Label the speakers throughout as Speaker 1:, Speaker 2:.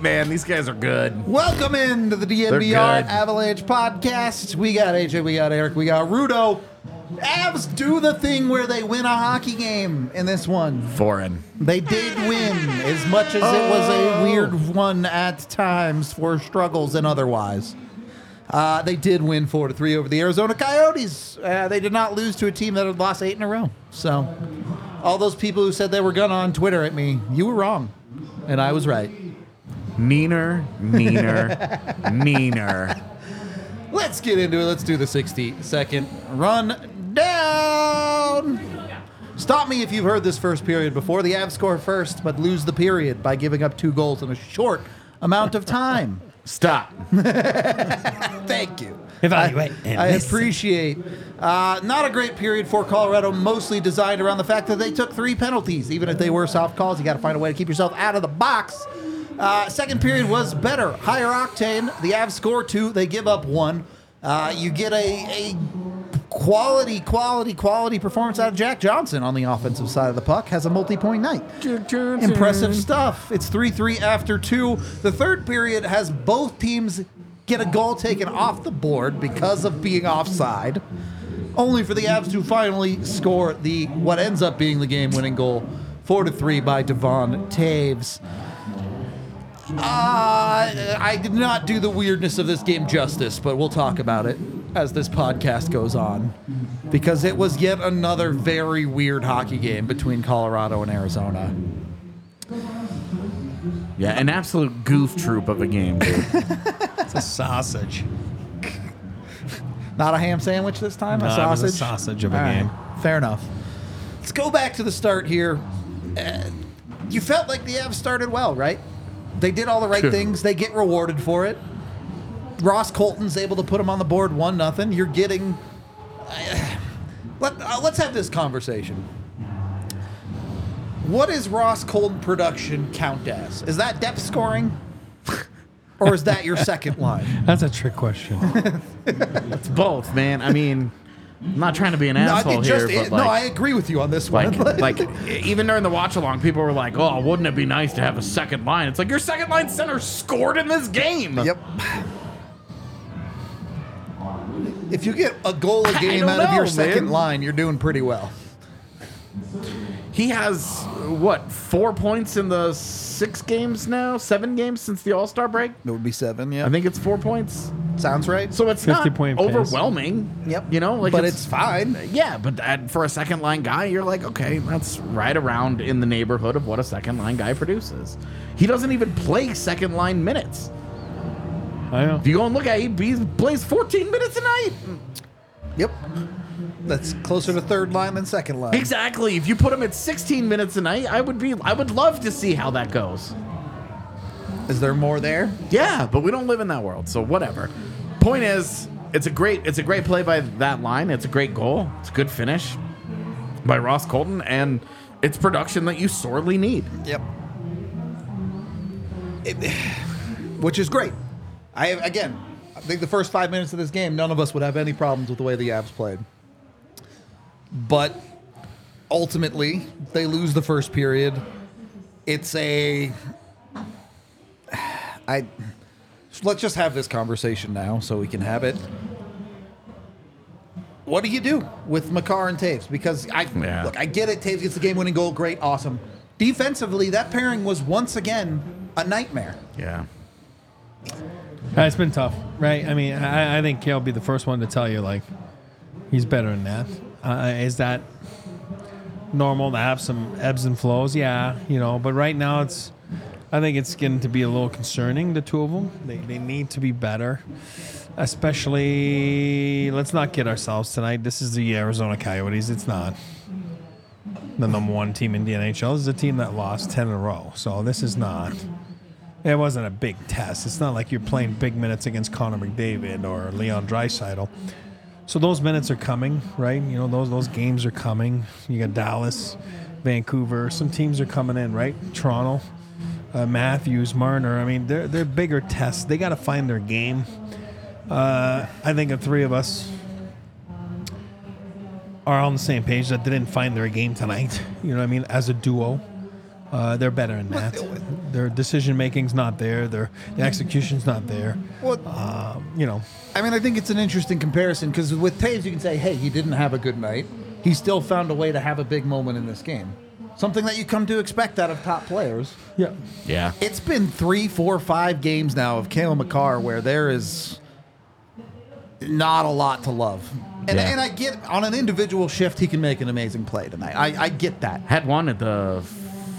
Speaker 1: Man, these guys are good.
Speaker 2: Welcome into the DNVR. Avalanche podcast. We got AJ, we got Eric, we got Rudo. Avs do the thing where they win a hockey game in this one.
Speaker 1: Foreign.
Speaker 2: They did win, as much as it was a weird one at times for struggles and otherwise. Uh, they did win four to three over the Arizona Coyotes. Uh, they did not lose to a team that had lost eight in a row. So, all those people who said they were gonna on Twitter at me, you were wrong, and I was right.
Speaker 1: Meaner, meaner, meaner.
Speaker 2: Let's get into it. Let's do the 60 second run down. Stop me if you've heard this first period before. The Avs score first, but lose the period by giving up two goals in a short amount of time.
Speaker 1: Stop.
Speaker 2: Thank you.
Speaker 3: Evaluate
Speaker 2: I, I appreciate. Uh, not a great period for Colorado, mostly designed around the fact that they took three penalties. Even if they were soft calls, you got to find a way to keep yourself out of the box. Uh, second period was better, higher octane. The Avs score two, they give up one. Uh, you get a, a quality, quality, quality performance out of Jack Johnson on the offensive side of the puck. Has a multi-point night. Impressive stuff. It's 3 3 after two. The third period has both teams get a goal taken off the board because of being offside, only for the Avs to finally score the what ends up being the game winning goal. 4 to 3 by Devon Toews. Uh, I did not do the weirdness of this game justice, but we'll talk about it as this podcast goes on. Because it was yet another very weird hockey game between Colorado and Arizona.
Speaker 1: Yeah, an absolute goof troop of a game, dude.
Speaker 3: It's a sausage.
Speaker 2: Not a ham sandwich this time, a
Speaker 3: No, it was
Speaker 2: sausage.
Speaker 3: a sausage of a
Speaker 2: All right,
Speaker 3: game.
Speaker 2: Fair enough. Let's go back to the start here. Uh, you felt like the Avs started well, right? They did all the right things. They get rewarded for it. Ross Colton's able to put them on the board one nothing. You're getting. Uh, let, uh, let's have this conversation. What is Ross Colton production count as? Is that depth scoring? Or is that your second line?
Speaker 3: That's a trick question.
Speaker 1: It's both, man. I mean, I'm not trying to be an asshole
Speaker 2: think
Speaker 1: here,
Speaker 2: just-
Speaker 1: but
Speaker 2: no, I agree with you on this one.
Speaker 1: like, like, even during the watch along, people were like, "Oh, wouldn't it be nice to have a second line?" It's like your second line center scored in this game.
Speaker 2: Yep. If you get a goal a game
Speaker 1: don't
Speaker 2: out of your
Speaker 1: know,
Speaker 2: second
Speaker 1: man.
Speaker 2: line, you're doing pretty well.
Speaker 1: He has what four points in the six games now, seven games since the All Star break.
Speaker 2: It would be seven. Yeah,
Speaker 1: I think it's four points.
Speaker 2: sounds right.
Speaker 1: So it's
Speaker 3: 50
Speaker 1: not
Speaker 3: point pace.
Speaker 1: overwhelming.
Speaker 2: Yep.
Speaker 1: You know, like
Speaker 2: but it's, fine.
Speaker 1: Yeah, but that, for a second line guy, you're like, okay, that's right around in the neighborhood of what a second line guy produces. He doesn't even play second line minutes.
Speaker 3: I know.
Speaker 1: If you go and look at it, he plays 14 minutes a night.
Speaker 2: Yep. That's closer to third line than second line.
Speaker 1: Exactly. If you put him at 16 minutes a night, I would be I would love to see how that goes.
Speaker 2: Is there more there?
Speaker 1: Yeah, but we don't live in that world, so whatever. Point is, it's a great it's a great play by that line. It's a great goal. It's a good finish by Ross Colton, and it's production that you sorely need.
Speaker 2: Yep. It- which is great. I again, I think the first five minutes of this game, none of us would have any problems with the way the Avs played. But ultimately, they lose the first period. It's a. I. Let's just have this conversation now, so we can have it. What do you do with Makar and Toews? Because I
Speaker 1: Yeah.
Speaker 2: look, I get it. Toews gets the game-winning goal. Great, awesome. Defensively, that pairing was once again a nightmare.
Speaker 1: Yeah.
Speaker 3: Uh, It's been tough, right? I mean, I, I think he'll be the first one to tell you, like, he's better than that. Uh, is that normal to have some ebbs and flows? Yeah, you know, but right now it's, I think it's getting to be a little concerning, the two of them. They, they need to be better. Especially, let's not kid ourselves tonight. This is the Arizona Coyotes. It's not the number one team in the NHL. This is a team that lost 10 in a row. So this is not. It wasn't a big test. It's not like you're playing big minutes against Connor McDavid or Leon Draisaitl. So those minutes are coming, right? You know, those those games are coming. You got Dallas, Vancouver. Some teams are coming in, right? Toronto, uh, Matthews, Marner. I mean, they're they're bigger tests. They got to find their game. Uh, I think the three of us are on the same page that they didn't find their game tonight. You know what I mean? As a duo, Uh, they're better than that. Their decision making's not there. Their the execution's not there.
Speaker 2: Well,
Speaker 3: Uh, you know,
Speaker 2: I mean, I think it's an interesting comparison because with Toews, you can say, hey, he didn't have a good night. He still found a way to have a big moment in this game. Something that you come to expect out of top players.
Speaker 3: yeah.
Speaker 1: Yeah.
Speaker 2: It's been three, four, five games now of Kale Makar where there is not a lot to love. And,
Speaker 1: Yeah.
Speaker 2: and I get on an individual shift, he can make an amazing play tonight. I, I get that.
Speaker 1: Had one at the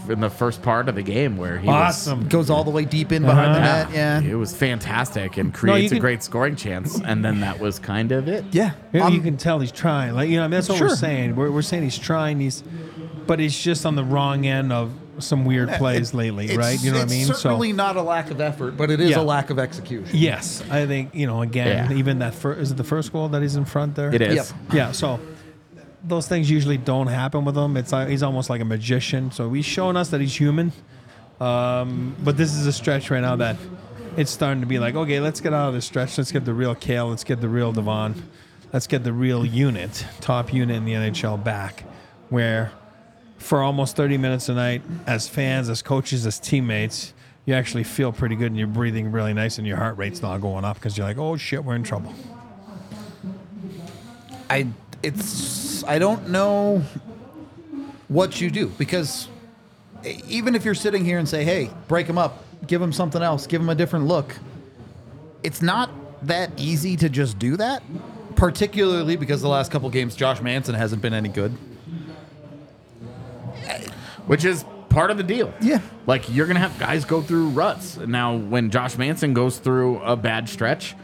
Speaker 1: in the first part of the game where he
Speaker 3: Awesome.
Speaker 2: Goes all the way deep in behind the
Speaker 1: was
Speaker 2: net. Yeah.
Speaker 1: it was fantastic and
Speaker 3: you
Speaker 1: creates a
Speaker 3: can-
Speaker 1: great scoring chance and then that was kind of it.
Speaker 2: Yeah.
Speaker 3: Yeah,
Speaker 2: Um,
Speaker 3: you can tell he's trying. Like you know, I mean, that's what
Speaker 2: Sure.
Speaker 3: we're saying. We're, we're saying he's trying. He's, but he's just on the wrong end of some weird plays lately, right? You know what I
Speaker 2: it's
Speaker 3: mean?
Speaker 2: certainly not a lack of effort, but it is
Speaker 3: Yeah.
Speaker 2: a lack of execution.
Speaker 3: yes, I think you know. Again,
Speaker 1: Yeah.
Speaker 3: even that first is it the first goal that he's in front there?
Speaker 1: It is.
Speaker 2: Yep.
Speaker 3: Yeah. So those things usually don't happen with him. It's like he's almost like a magician. So he's showing us that he's human. Um, but this is a stretch right now that it's starting to be like, okay, let's get out of this stretch. Let's get the real Kale. Let's get the real Devon. Let's get the real unit, top unit in the NHL back, where for almost 30 minutes a night, as fans, as coaches, as teammates, you actually feel pretty good and you're breathing really nice and your heart rate's not going up because you're like, oh shit, we're in trouble.
Speaker 2: I it's I don't know what you do because even if you're sitting here and say, "Hey, break him up, give him something else, give him a different look," it's not that easy to just do that. Particularly because the last couple games, Josh Manson hasn't been any good.
Speaker 1: Which is part of the deal.
Speaker 2: Yeah.
Speaker 1: Like you're gonna have guys go through ruts. Now when Josh Manson goes through a bad stretch,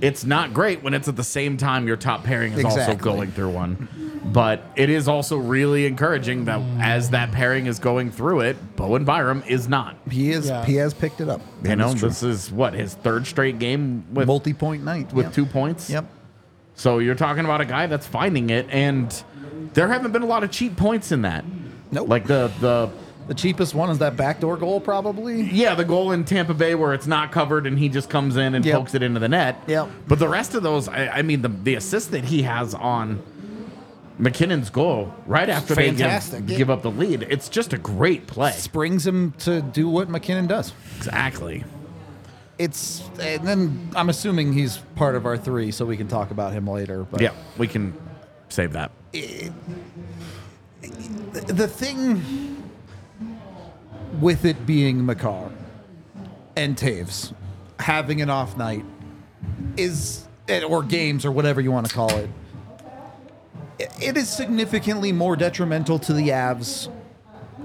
Speaker 1: it's not great when it's at the same time your top pairing is also going through one. But it is also really encouraging that as that pairing is going through it, Bowen Byram is not.
Speaker 2: He is
Speaker 3: Yeah.
Speaker 2: he has picked it up.
Speaker 1: You know, this is what his third straight game with
Speaker 2: multi-point night
Speaker 1: with
Speaker 2: Yep.
Speaker 1: two points.
Speaker 2: Yep.
Speaker 1: So you're talking about a guy that's finding it, and there haven't been a lot of cheap points in that.
Speaker 2: Nope.
Speaker 1: Like the the
Speaker 2: The cheapest one is that backdoor goal, probably.
Speaker 1: yeah, the goal in Tampa Bay where it's not covered and he just comes in and
Speaker 2: Yep.
Speaker 1: pokes it into the net.
Speaker 2: Yep.
Speaker 1: But the rest of those, I, I mean, the the assist that he has on MacKinnon's goal right after they give, give up the lead, it's just a great play.
Speaker 2: Springs him to do what MacKinnon does.
Speaker 1: Exactly.
Speaker 2: It's and then I'm assuming he's part of our three, so we can talk about him later. But
Speaker 1: Yeah, we can save that.
Speaker 2: the thing with it being Makar and Toews having an off night is eh, or games or whatever you want to call it. It is significantly more detrimental to the Avs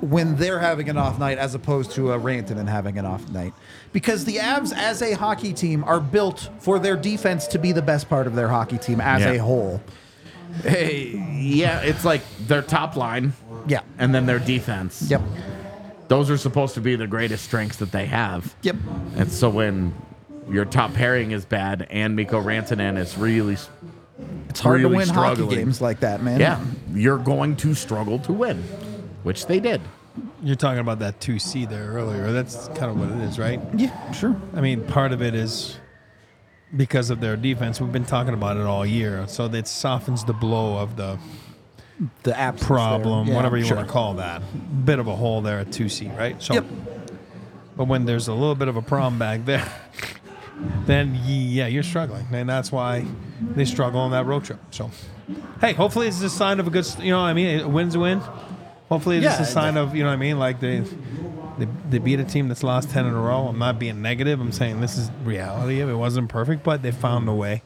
Speaker 2: when they're having an off night as opposed to a Rantanen having an off night. Because the Avs as a hockey team are built for their defense to be the best part of their hockey team as
Speaker 1: Yeah.
Speaker 2: a whole.
Speaker 1: Hey, yeah, it's like their top line
Speaker 2: Yeah.
Speaker 1: and then their defense.
Speaker 2: Yep.
Speaker 1: Those are supposed to be the greatest strengths that they have.
Speaker 2: Yep.
Speaker 1: And so when your top pairing is bad and Mikko Rantanen is really,
Speaker 2: It's hard
Speaker 1: Really
Speaker 2: to win
Speaker 1: struggling.
Speaker 2: hockey games like that, man.
Speaker 1: yeah, you're going to struggle to win, which they did.
Speaker 3: You're talking about that 2C there earlier. That's kind of what it is, right?
Speaker 2: Yeah, sure.
Speaker 3: I mean, part of it is because of their defense. We've been talking about it all year. So it softens the blow of the
Speaker 2: The absence
Speaker 3: problem.
Speaker 2: Yeah,
Speaker 3: whatever you
Speaker 2: sure.
Speaker 3: want to call that. Bit of a hole there at 2C, right? So,
Speaker 2: Yep.
Speaker 3: But when there's a little bit of a problem back there, then yeah, you're struggling. And that's why they struggle on that road trip. So, hey, hopefully it's a sign of a good, you know what I mean? A win's a win. Hopefully it's
Speaker 2: Yeah,
Speaker 3: a sign of, you know what I mean? Like they, they, they beat a team that's lost 10 in a row. I'm not being negative. I'm saying this is reality. It wasn't perfect, but they found a way.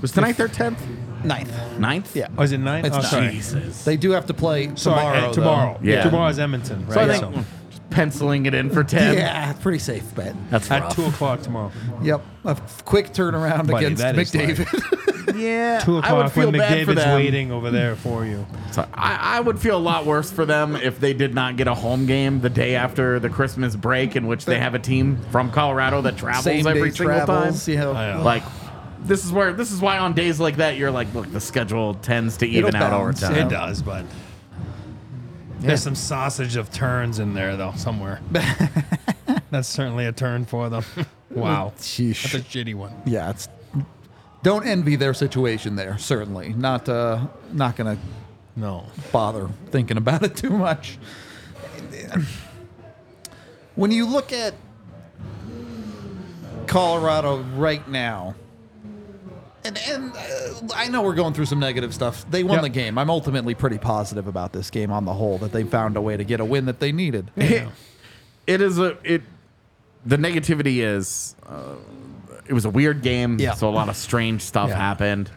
Speaker 1: Was tonight their tenth,
Speaker 2: Ninth.
Speaker 1: ninth?
Speaker 2: Yeah.
Speaker 3: Was it nine?
Speaker 2: It's
Speaker 3: oh,
Speaker 2: nine.
Speaker 3: sorry.
Speaker 1: Jesus.
Speaker 2: They do have to play
Speaker 3: Sorry,
Speaker 2: tomorrow.
Speaker 3: uh,
Speaker 2: though.
Speaker 3: tomorrow.
Speaker 1: Yeah.
Speaker 3: Tomorrow's Edmonton, right?
Speaker 1: so I think
Speaker 3: So-
Speaker 1: just penciling it in for ten.
Speaker 2: Yeah, pretty safe bet.
Speaker 1: That's
Speaker 3: At
Speaker 1: rough.
Speaker 3: two o'clock tomorrow.
Speaker 2: Yep. A f- quick turnaround
Speaker 3: Buddy,
Speaker 2: against
Speaker 3: that is
Speaker 2: McDavid.
Speaker 1: yeah,
Speaker 3: Two
Speaker 1: I would
Speaker 3: o'clock
Speaker 1: feel
Speaker 3: when
Speaker 1: bad for
Speaker 3: McDavid's
Speaker 1: them.
Speaker 3: waiting over there for you.
Speaker 1: So I, I would feel a lot worse for them if they did not get a home game the day after the Christmas break, in which they have a team from Colorado that travels
Speaker 2: Same
Speaker 1: every
Speaker 2: day
Speaker 1: single
Speaker 2: travels.
Speaker 1: time.
Speaker 2: You know.
Speaker 3: I know.
Speaker 1: Like, this is where this is why on days like that you're like, look, the schedule tends to even
Speaker 2: It'll
Speaker 1: out over time.
Speaker 3: It does, but there's some sausage of turns in there though somewhere. That's certainly a turn for them. wow,
Speaker 2: Sheesh.
Speaker 3: that's a shitty one.
Speaker 2: Yeah, it's. Don't envy their situation there. Certainly not. Uh, not gonna
Speaker 3: No,
Speaker 2: bother thinking about it too much. when you look at Colorado right now, and, and uh, I know we're going through some negative stuff. They won
Speaker 3: Yep.
Speaker 2: the game. I'm ultimately pretty positive about this game on the whole that they found a way to get a win that they needed.
Speaker 1: it is a it. The negativity is uh, it was a weird game.
Speaker 2: Yeah.
Speaker 1: So a lot of strange stuff
Speaker 3: Yeah.
Speaker 1: happened.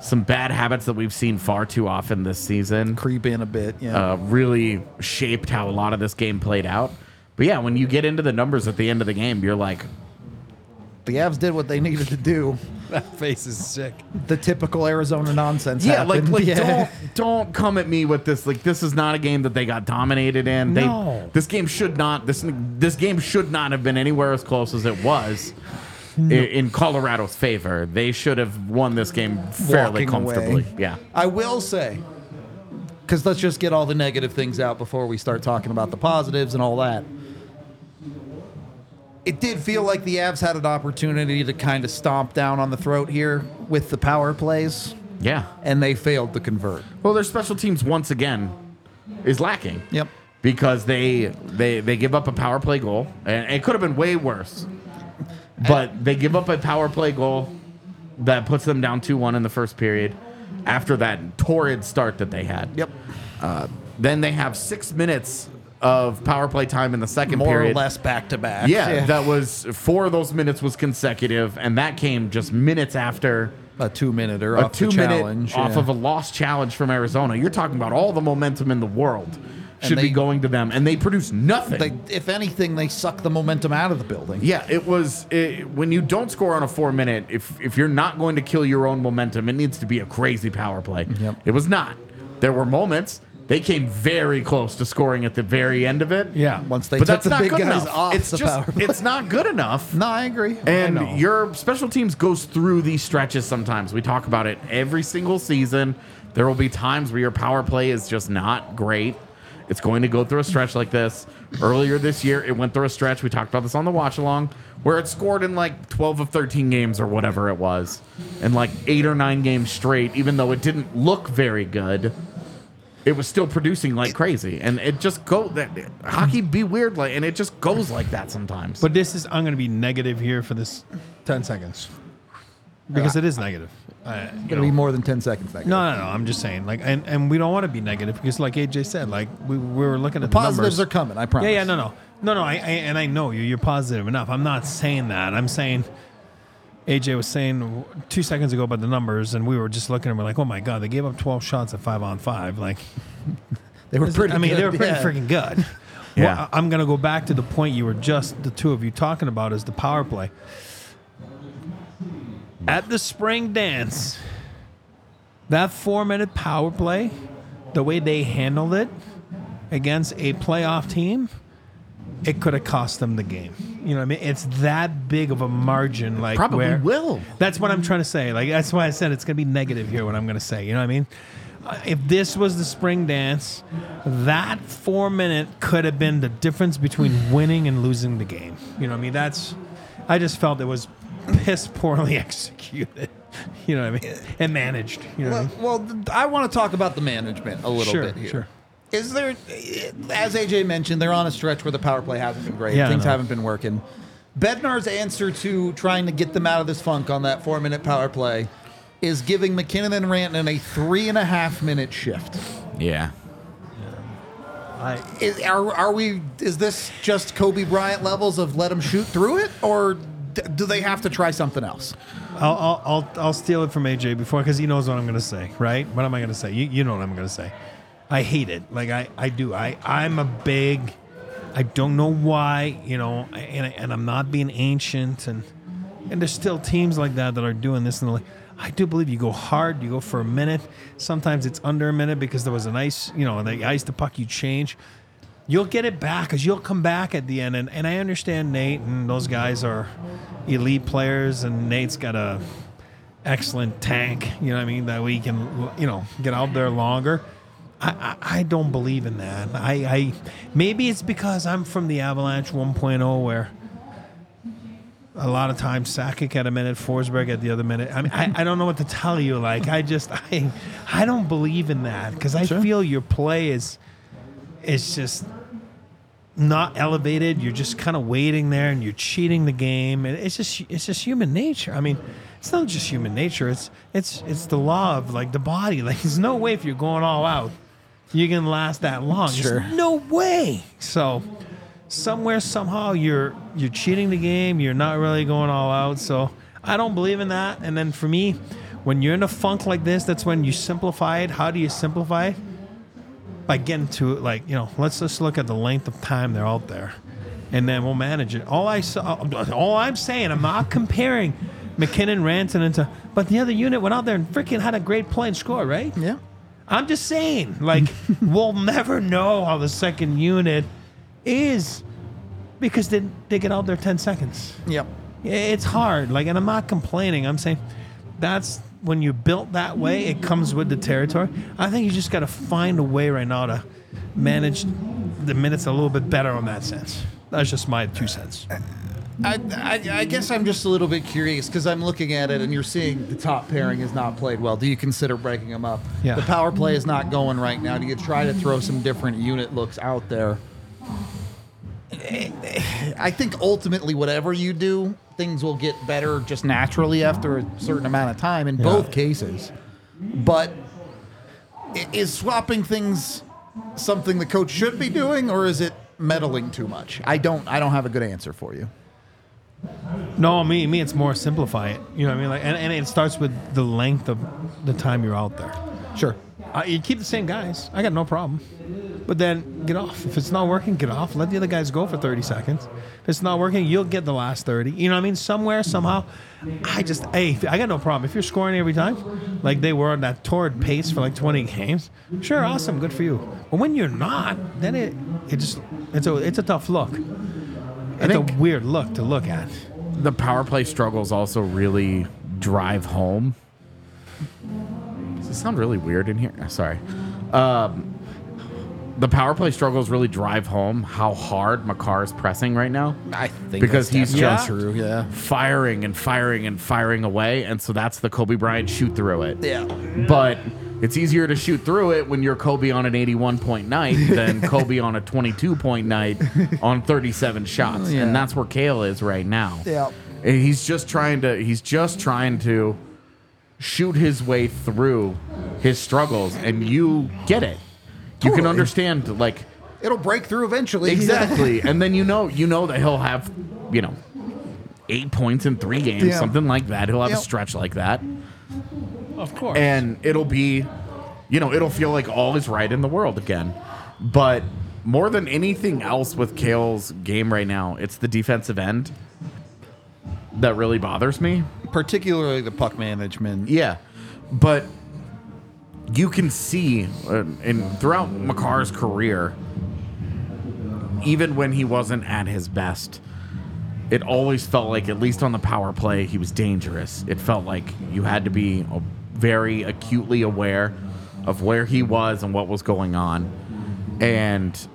Speaker 1: Some bad habits that we've seen far too often this season.
Speaker 2: Creep in a bit. Yeah.
Speaker 1: uh, really shaped how a lot of this game played out. But yeah, when you get into the numbers at the end of the game, you're like,
Speaker 2: the Avs did what they needed to do.
Speaker 3: That face is sick.
Speaker 2: The typical Arizona nonsense.
Speaker 1: yeah, like,
Speaker 2: happened.
Speaker 1: like
Speaker 2: Yeah.
Speaker 1: don't don't come at me with this. Like this is not a game that they got dominated in. They
Speaker 3: No.
Speaker 1: this game should not this this game should not have been anywhere as close as it was. i- In Colorado's favor, they should have won this game fairly
Speaker 2: Walking
Speaker 1: comfortably.
Speaker 2: away.
Speaker 1: Yeah,
Speaker 2: I will say, because let's just get all the negative things out before we start talking about the positives and all that. It did feel like the Avs had an opportunity to kind of stomp down on the throat here with the power plays,
Speaker 1: yeah.
Speaker 2: and they failed to convert.
Speaker 1: Well, their special teams once again is lacking.
Speaker 2: Yep.
Speaker 1: because they they they give up a power play goal, and it could have been way worse. But they give up a power play goal that puts them down two one in the first period. After that torrid start that they had,
Speaker 2: Yep.
Speaker 1: Uh, then they have six minutes of power play time in the second
Speaker 2: More
Speaker 1: period.
Speaker 2: or less back to back.
Speaker 1: Yeah, that was four of those minutes was consecutive, and that came just minutes after
Speaker 2: a two minute or
Speaker 1: a two minute
Speaker 2: challenge.
Speaker 1: off
Speaker 2: yeah.
Speaker 1: of a lost challenge from Arizona. You're talking about all the momentum in the world should
Speaker 2: they-
Speaker 1: be going to them, and they produce nothing.
Speaker 2: They, if anything, they suck the momentum out of the building.
Speaker 1: yeah, it was it, when you don't score on a four minute. If if you're not going to kill your own momentum, it needs to be a crazy power play.
Speaker 2: Yep.
Speaker 1: It was not. There were moments they came very close to scoring at the very end of it.
Speaker 3: Yeah.
Speaker 2: Once they
Speaker 1: but
Speaker 2: took
Speaker 1: that's
Speaker 2: the
Speaker 1: not
Speaker 2: big
Speaker 1: good
Speaker 2: guys
Speaker 1: enough.
Speaker 2: off
Speaker 1: it's
Speaker 2: the
Speaker 1: just
Speaker 2: power play.
Speaker 1: it's not good enough.
Speaker 2: No, I agree.
Speaker 1: And
Speaker 3: I know.
Speaker 1: your special teams goes through these stretches sometimes. We talk about it every single season. There will be times where your power play is just not great. It's going to go through a stretch like this. Earlier this year, it went through a stretch. We talked about this on the watch along, where it scored in like 12 of 13 games or whatever it was, in like eight or nine games straight, even though it didn't look very good. It was still producing like crazy, and it just go that hockey be weird like, and it just goes like that sometimes.
Speaker 3: But this is I'm going to be negative here for this 10 seconds because it is negative. Uh, you
Speaker 2: It'll
Speaker 3: know.
Speaker 2: be more than 10 seconds. Negative.
Speaker 3: No, no, no. I'm just saying, like, and, and we don't want to be negative because, like AJ said, like we, we were looking at the
Speaker 2: Positives
Speaker 3: numbers.
Speaker 2: are coming, I promise.
Speaker 3: Yeah, yeah, no, no, no, no. I, I and I know you. You're positive enough. I'm not saying that. I'm saying AJ was saying two seconds ago about the numbers, and we were just looking and we're like, oh my god, they gave up 12 shots at five on five. Like,
Speaker 2: They were pretty
Speaker 3: I mean,
Speaker 2: good,
Speaker 3: they were pretty
Speaker 2: yeah.
Speaker 3: freaking good.
Speaker 1: Yeah.
Speaker 3: Well, I'm gonna go back to the point you were just the two of you talking about is the power play. At the spring dance, that four minute power play, the way they handled it against a playoff team, it could have cost them the game. You know what I mean? It's that big of a margin. Like
Speaker 1: Probably
Speaker 3: where-
Speaker 1: will.
Speaker 3: That's what I'm trying to say. Like that's why I said it's gonna be negative here. What I'm gonna say. You know what I mean? Uh, If this was the spring dance, that four minute could have been the difference between winning and losing the game. You know what I mean? That's. I just felt it was piss poorly executed. You know what I mean? And managed. You know what I mean?
Speaker 2: Well, well, I want to talk about the management a little
Speaker 3: Sure,
Speaker 2: bit here.
Speaker 3: sure.
Speaker 2: Is there, as AJ mentioned, they're on a stretch where the power play hasn't been great.
Speaker 3: Yeah,
Speaker 2: Things
Speaker 3: know.
Speaker 2: haven't been working. Bednar's answer to trying to get them out of this funk on that four minute power play is giving MacKinnon and Rantanen a three and a half minute shift.
Speaker 1: yeah.
Speaker 3: I,
Speaker 2: Is, are, are we? Is this just Kobe Bryant levels of let them shoot through it, or d- do they have to try something else?
Speaker 3: I'll, I'll, I'll, I'll steal it from AJ before because he knows what I'm going to say, right? What am I going to say? You, you know what I'm going to say. I hate it. Like, I, I do. I, I'm a big, I don't know why, you know, and, and I'm not being ancient. And, and there's still teams like that that are doing this. And like, I do believe you go hard, you go for a minute. Sometimes it's under a minute because there was an ice, you know, the ice, the puck, you change you'll get it back because you'll come back at the end. And, and I understand Nate and those guys are elite players, and Nate's got a excellent tank. You know what I mean? That we can you know get out there longer. I, I, I don't believe in that. I, I maybe it's because I'm from the Avalanche 1.0 where a lot of times Sakic at a minute, Forsberg at the other minute. I mean, I, I don't know what to tell you. Like, I just, I, I don't believe in that because I feel your play is, it's just, not elevated. You're just kind of waiting there, and you're cheating the game. And it's just it's just human nature. I mean, it's not just human nature. It's it's it's the law of like the body. Like there's no way if you're going all out, you can last that long.
Speaker 2: Sure.
Speaker 3: There's no way. So somewhere somehow you're you're cheating the game. You're not really going all out. So I don't believe in that. And then for me, when you're in a funk like this, that's when you simplify it. How do you simplify it? By getting to like you know, let's just look at the length of time they're out there, and then we'll manage it. All I saw, all I'm saying, I'm not comparing MacKinnon, Ranson into, but the other unit went out there and freaking had a great play and score, right?
Speaker 2: Yeah.
Speaker 3: I'm just saying, like, we'll never know how the second unit is because they, they get out there 10 seconds.
Speaker 2: Yep.
Speaker 3: It's hard. Like, and I'm not complaining. I'm saying that's when you're built that way, it comes with the territory. I think you just got to find a way right now to manage the minutes a little bit better on that sense. That's just my two cents.
Speaker 2: I, I, I guess I'm just a little bit curious because I'm looking at it and you're seeing the top pairing is not played well. Do you consider breaking them up?
Speaker 3: Yeah.
Speaker 2: The power play is not going right now. Do you try to throw some different unit looks out there? I think ultimately, whatever you do, things will get better just naturally after a certain amount of time in both cases. But is swapping things something the coach should be doing, or is it meddling too much? I don't. I don't have a good answer for you.
Speaker 3: No, me, me, it's more simplify it. You know what I mean? Like, and, and it starts with the length of the time you're out there.
Speaker 2: Sure.
Speaker 3: Uh, you keep the same guys. I got no problem. But then get off. If it's not working, get off. Let the other guys go for 30 seconds. If it's not working, you'll get the last 30. You know what I mean? Somewhere, somehow. I just, hey, I got no problem. If you're scoring every time, like they were on that torrid pace for like 20 games, sure, awesome, good for you. But when you're not, then it, it just, it's a, it's a tough look. It's
Speaker 1: think-
Speaker 3: a weird look to look at.
Speaker 1: The power play struggles also really drive home. Does it sound really weird in here? Uh, Sorry. Um, the power play struggles really drive home how hard Makar is pressing right now.
Speaker 2: I think
Speaker 1: Because he's just
Speaker 2: true. Yeah.
Speaker 1: firing and firing and firing away, and so that's the Kobe Bryant shoot through it.
Speaker 2: Yeah.
Speaker 1: But it's easier to shoot through it when you're Kobe on an 81 point night than Kobe on a 22 point night on 37 shots.
Speaker 2: Yeah.
Speaker 1: And that's where Kale is right now.
Speaker 2: Yeah.
Speaker 1: And He's just trying to he's just trying to shoot his way through his struggles and you get it. You can understand like
Speaker 2: It'll break through eventually.
Speaker 1: exactly. and then you know you know that he'll have, you know, 8 points in 3 games,
Speaker 2: Yeah.
Speaker 1: something like that. He'll have
Speaker 2: Yep.
Speaker 1: a stretch like that
Speaker 3: Of course.
Speaker 1: and it'll be you know it'll feel like all is right in the world again but more than anything else with Kale's game right now it's the defensive end that really bothers me
Speaker 2: Particularly the puck management.
Speaker 1: yeah but you can see uh, in throughout Makar's career even when he wasn't at his best it always felt like at least on the power play he was dangerous it felt like you had to be uh, very acutely aware of where he was and what was going on and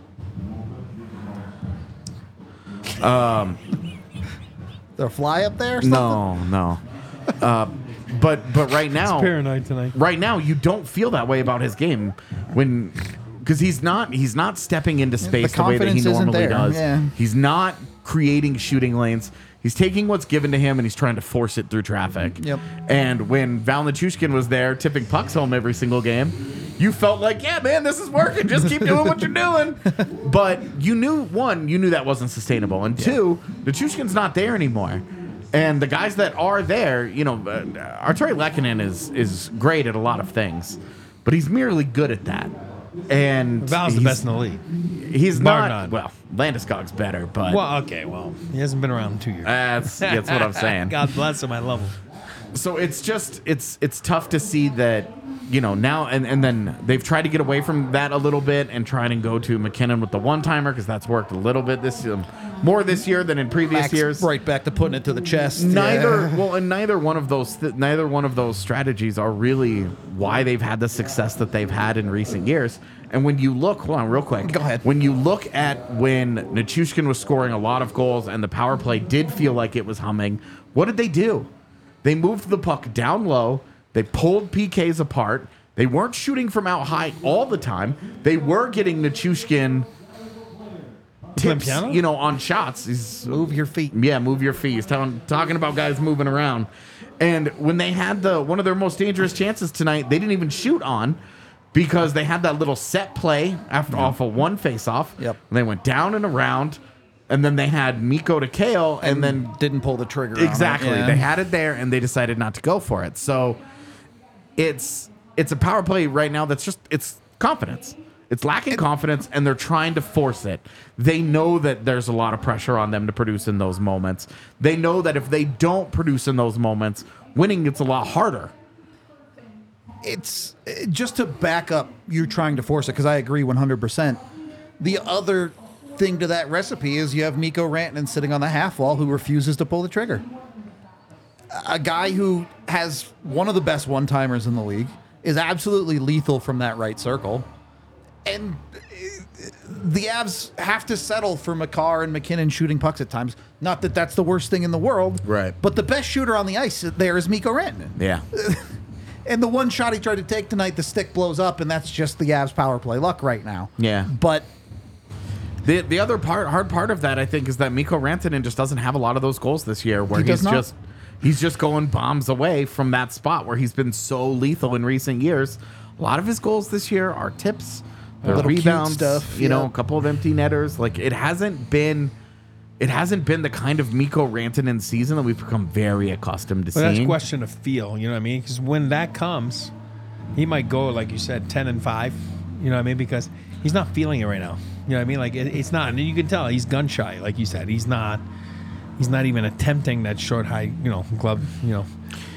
Speaker 1: um,
Speaker 2: the fly up there? or something?
Speaker 1: no no uh, but but right now
Speaker 3: paranoid tonight.
Speaker 1: right now you don't feel that way about his game when because he's not he's not stepping into space the, way that he normally does.
Speaker 2: yeah.
Speaker 1: He's not creating shooting lanes. He's taking what's given to him and he's trying to force it through traffic.
Speaker 2: Yep.
Speaker 1: And when Val Nichushkin was there tipping pucks home every single game, you felt like, yeah, man, this is working. Just keep doing what you're doing. But you knew one, you knew that wasn't sustainable, and two, Nichushkin's not there anymore. And the guys that are there, you know, uh, Artturi Lehkonen is is great at a lot of things, but he's merely good at that. And
Speaker 3: Val's the
Speaker 1: he's-
Speaker 3: best in the league.
Speaker 1: He's
Speaker 3: bar
Speaker 1: not.
Speaker 3: none.
Speaker 1: Well, Landeskog's better, but
Speaker 3: Well, okay, well, he hasn't been around in two years.
Speaker 1: that's that's what I'm saying.
Speaker 3: God bless him. I love him.
Speaker 1: So it's just it's it's tough to see that you know now and and then they've tried to get away from that a little bit and try and go to MacKinnon with the one timer because that's worked a little bit this um, more this year than in previous
Speaker 2: Max
Speaker 1: years.
Speaker 2: right back to putting it to the chest.
Speaker 1: Neither
Speaker 2: Yeah.
Speaker 1: well, and neither one of those th- neither one of those strategies are really why they've had the success that they've had in recent years. And when you look, hold on, real quick.
Speaker 2: Go ahead.
Speaker 1: When you look at when Nichushkin was scoring a lot of goals and the power play did feel like it was humming, what did they do? They moved the puck down low. They pulled PKs apart. They weren't shooting from out high all the time. They were getting Nichushkin tips, you know, on shots. He's
Speaker 2: Move your feet.
Speaker 1: yeah, move your feet. He's telling, talking about guys moving around. And when they had the one of their most dangerous chances tonight, they didn't even shoot on because they had that little set play after off of one face off.
Speaker 2: Yep.
Speaker 1: And they went down and around, and then they had Mikko to Kale, and, then
Speaker 2: didn't pull the trigger.
Speaker 1: exactly
Speaker 2: Yeah.
Speaker 1: they had it there, and they decided not to go for it. So it's it's a power play right now that's just it's confidence. It's lacking confidence, and they're trying to force it. They know that there's a lot of pressure on them to produce in those moments. They know that if they don't produce in those moments, winning gets a lot harder.
Speaker 2: it's uh, just to back up you trying to force it because I agree 100%. The other thing to that recipe is you have Mikko Rantanen sitting on the half wall who refuses to pull the trigger. A guy who has one of the best one timers in the league is absolutely lethal from that right circle. And the Avs have to settle for Makar and MacKinnon shooting pucks at times. Not that that's the worst thing in the world.
Speaker 1: Right.
Speaker 2: But the best shooter on the ice there is Mikko Rantanen.
Speaker 1: Yeah,
Speaker 2: And the one shot he tried to take tonight, the stick blows up, and that's just the Avs power play luck right now.
Speaker 1: Yeah.
Speaker 2: But
Speaker 1: the the other part, hard part of that, I think, is that Mikko Rantanen just doesn't have a lot of those goals this year, where
Speaker 2: He
Speaker 1: he's
Speaker 2: not.
Speaker 1: just he's just going bombs away from that spot where he's been so lethal in recent years. A lot of his goals this year are tips, they're
Speaker 2: Little
Speaker 1: rebounds,
Speaker 2: stuff,
Speaker 1: you know, a couple of empty netters. Like it hasn't been. It hasn't been the kind of Mikko Rantanen season that we've become very accustomed to
Speaker 3: But that's a question of feel. You know what I mean? Because when that comes, he might go like you said, ten and five. You know what I mean? Because he's not feeling it right now. You know what I mean? Like it, it's not, and you can tell he's gun shy. Like you said, he's not. He's not even attempting that short high, you know, glove, you know,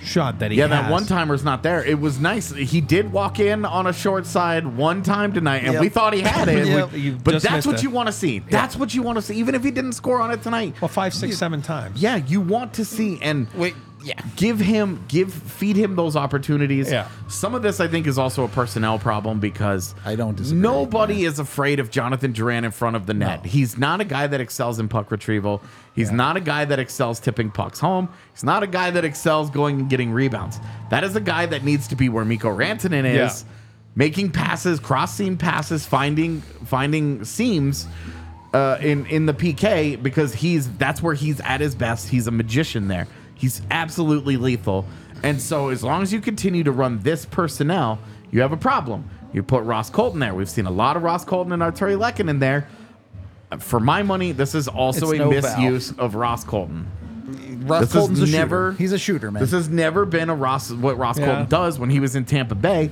Speaker 3: shot that he
Speaker 1: Yeah,
Speaker 3: has.
Speaker 1: that one timer's not there. It was nice. He did walk in on a short side one time tonight, and
Speaker 2: Yep.
Speaker 1: we thought he had it.
Speaker 2: Yep.
Speaker 1: We- but that's what
Speaker 3: it.
Speaker 1: you want to see. That's what you want to see, even if he didn't score on it tonight.
Speaker 3: Well, five, six, seven times.
Speaker 1: Yeah, you want to see and
Speaker 2: Wait, yeah.
Speaker 1: give him give feed him those opportunities.
Speaker 3: Yeah.
Speaker 1: Some of this I think is also a personnel problem because
Speaker 2: I don't disagree.
Speaker 1: Nobody is afraid of Jonathan Drouin in front of the net. He's not a guy that excels in puck retrieval. He's not a guy that excels tipping pucks home. He's not a guy that excels going and getting rebounds. That is a guy that needs to be where Mikko Rantanen is,
Speaker 3: Yeah.
Speaker 1: making passes, cross seam passes, finding finding seams uh, in in the PK because he's that's where he's at his best. He's a magician there. He's absolutely lethal. And so as long as you continue to run this personnel, you have a problem. You put Ross Colton there. We've seen a lot of Ross Colton and Artturi Lehkonen there. For my money, this is also
Speaker 2: It's
Speaker 1: a
Speaker 2: no
Speaker 1: misuse of Ross Colton.
Speaker 2: Ross
Speaker 1: This
Speaker 2: Colton's
Speaker 1: has
Speaker 2: a
Speaker 1: never-
Speaker 2: shooter. He's a shooter, man.
Speaker 1: This has never been a Ross what Ross
Speaker 3: Yeah.
Speaker 1: Colton does when he was in Tampa Bay.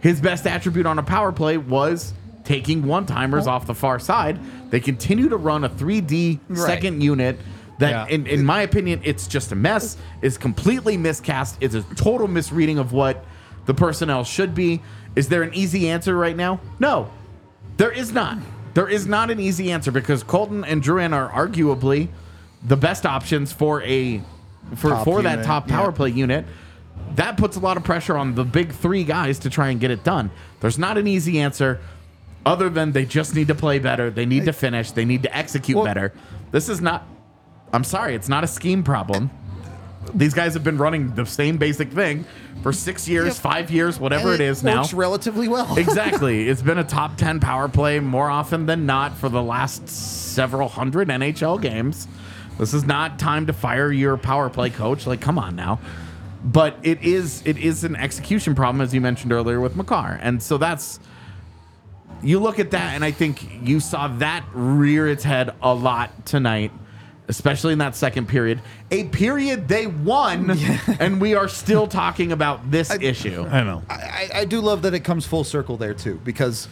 Speaker 1: His best attribute on a power play was taking one timers off the far side. They continue to run a 3D
Speaker 2: Right.
Speaker 1: second unit that
Speaker 3: Yeah.
Speaker 1: in, in my opinion it's just a mess. Is completely miscast. It's a total misreading of what the personnel should be. Is there an easy answer right now? No. There is not. There is not an easy answer because Colton and Drouin are arguably the best options for a for
Speaker 2: Top
Speaker 1: for that top power
Speaker 2: yeah.
Speaker 1: play unit. That puts a lot of pressure on the big three guys to try and get it done. There's not an easy answer other than they just need to play better. They need to finish. They need to execute
Speaker 2: Well-
Speaker 1: better. This is not I'm sorry, it's not a scheme problem. These guys have been running the same basic thing for six years, five years, whatever it is now.
Speaker 2: Works relatively well.
Speaker 1: exactly. It's been a top 10 power play more often than not for the last several hundred NHL games. This is not time to fire your power play coach. Like, come on now. But it is it is an execution problem, as you mentioned earlier with Makar. And so that's you look at that, and I think you saw that rear its head a lot tonight, especially in that second period. A period they won, and we are still talking about this issue.
Speaker 3: I know.
Speaker 2: I, I- I do love that it comes full circle there too, because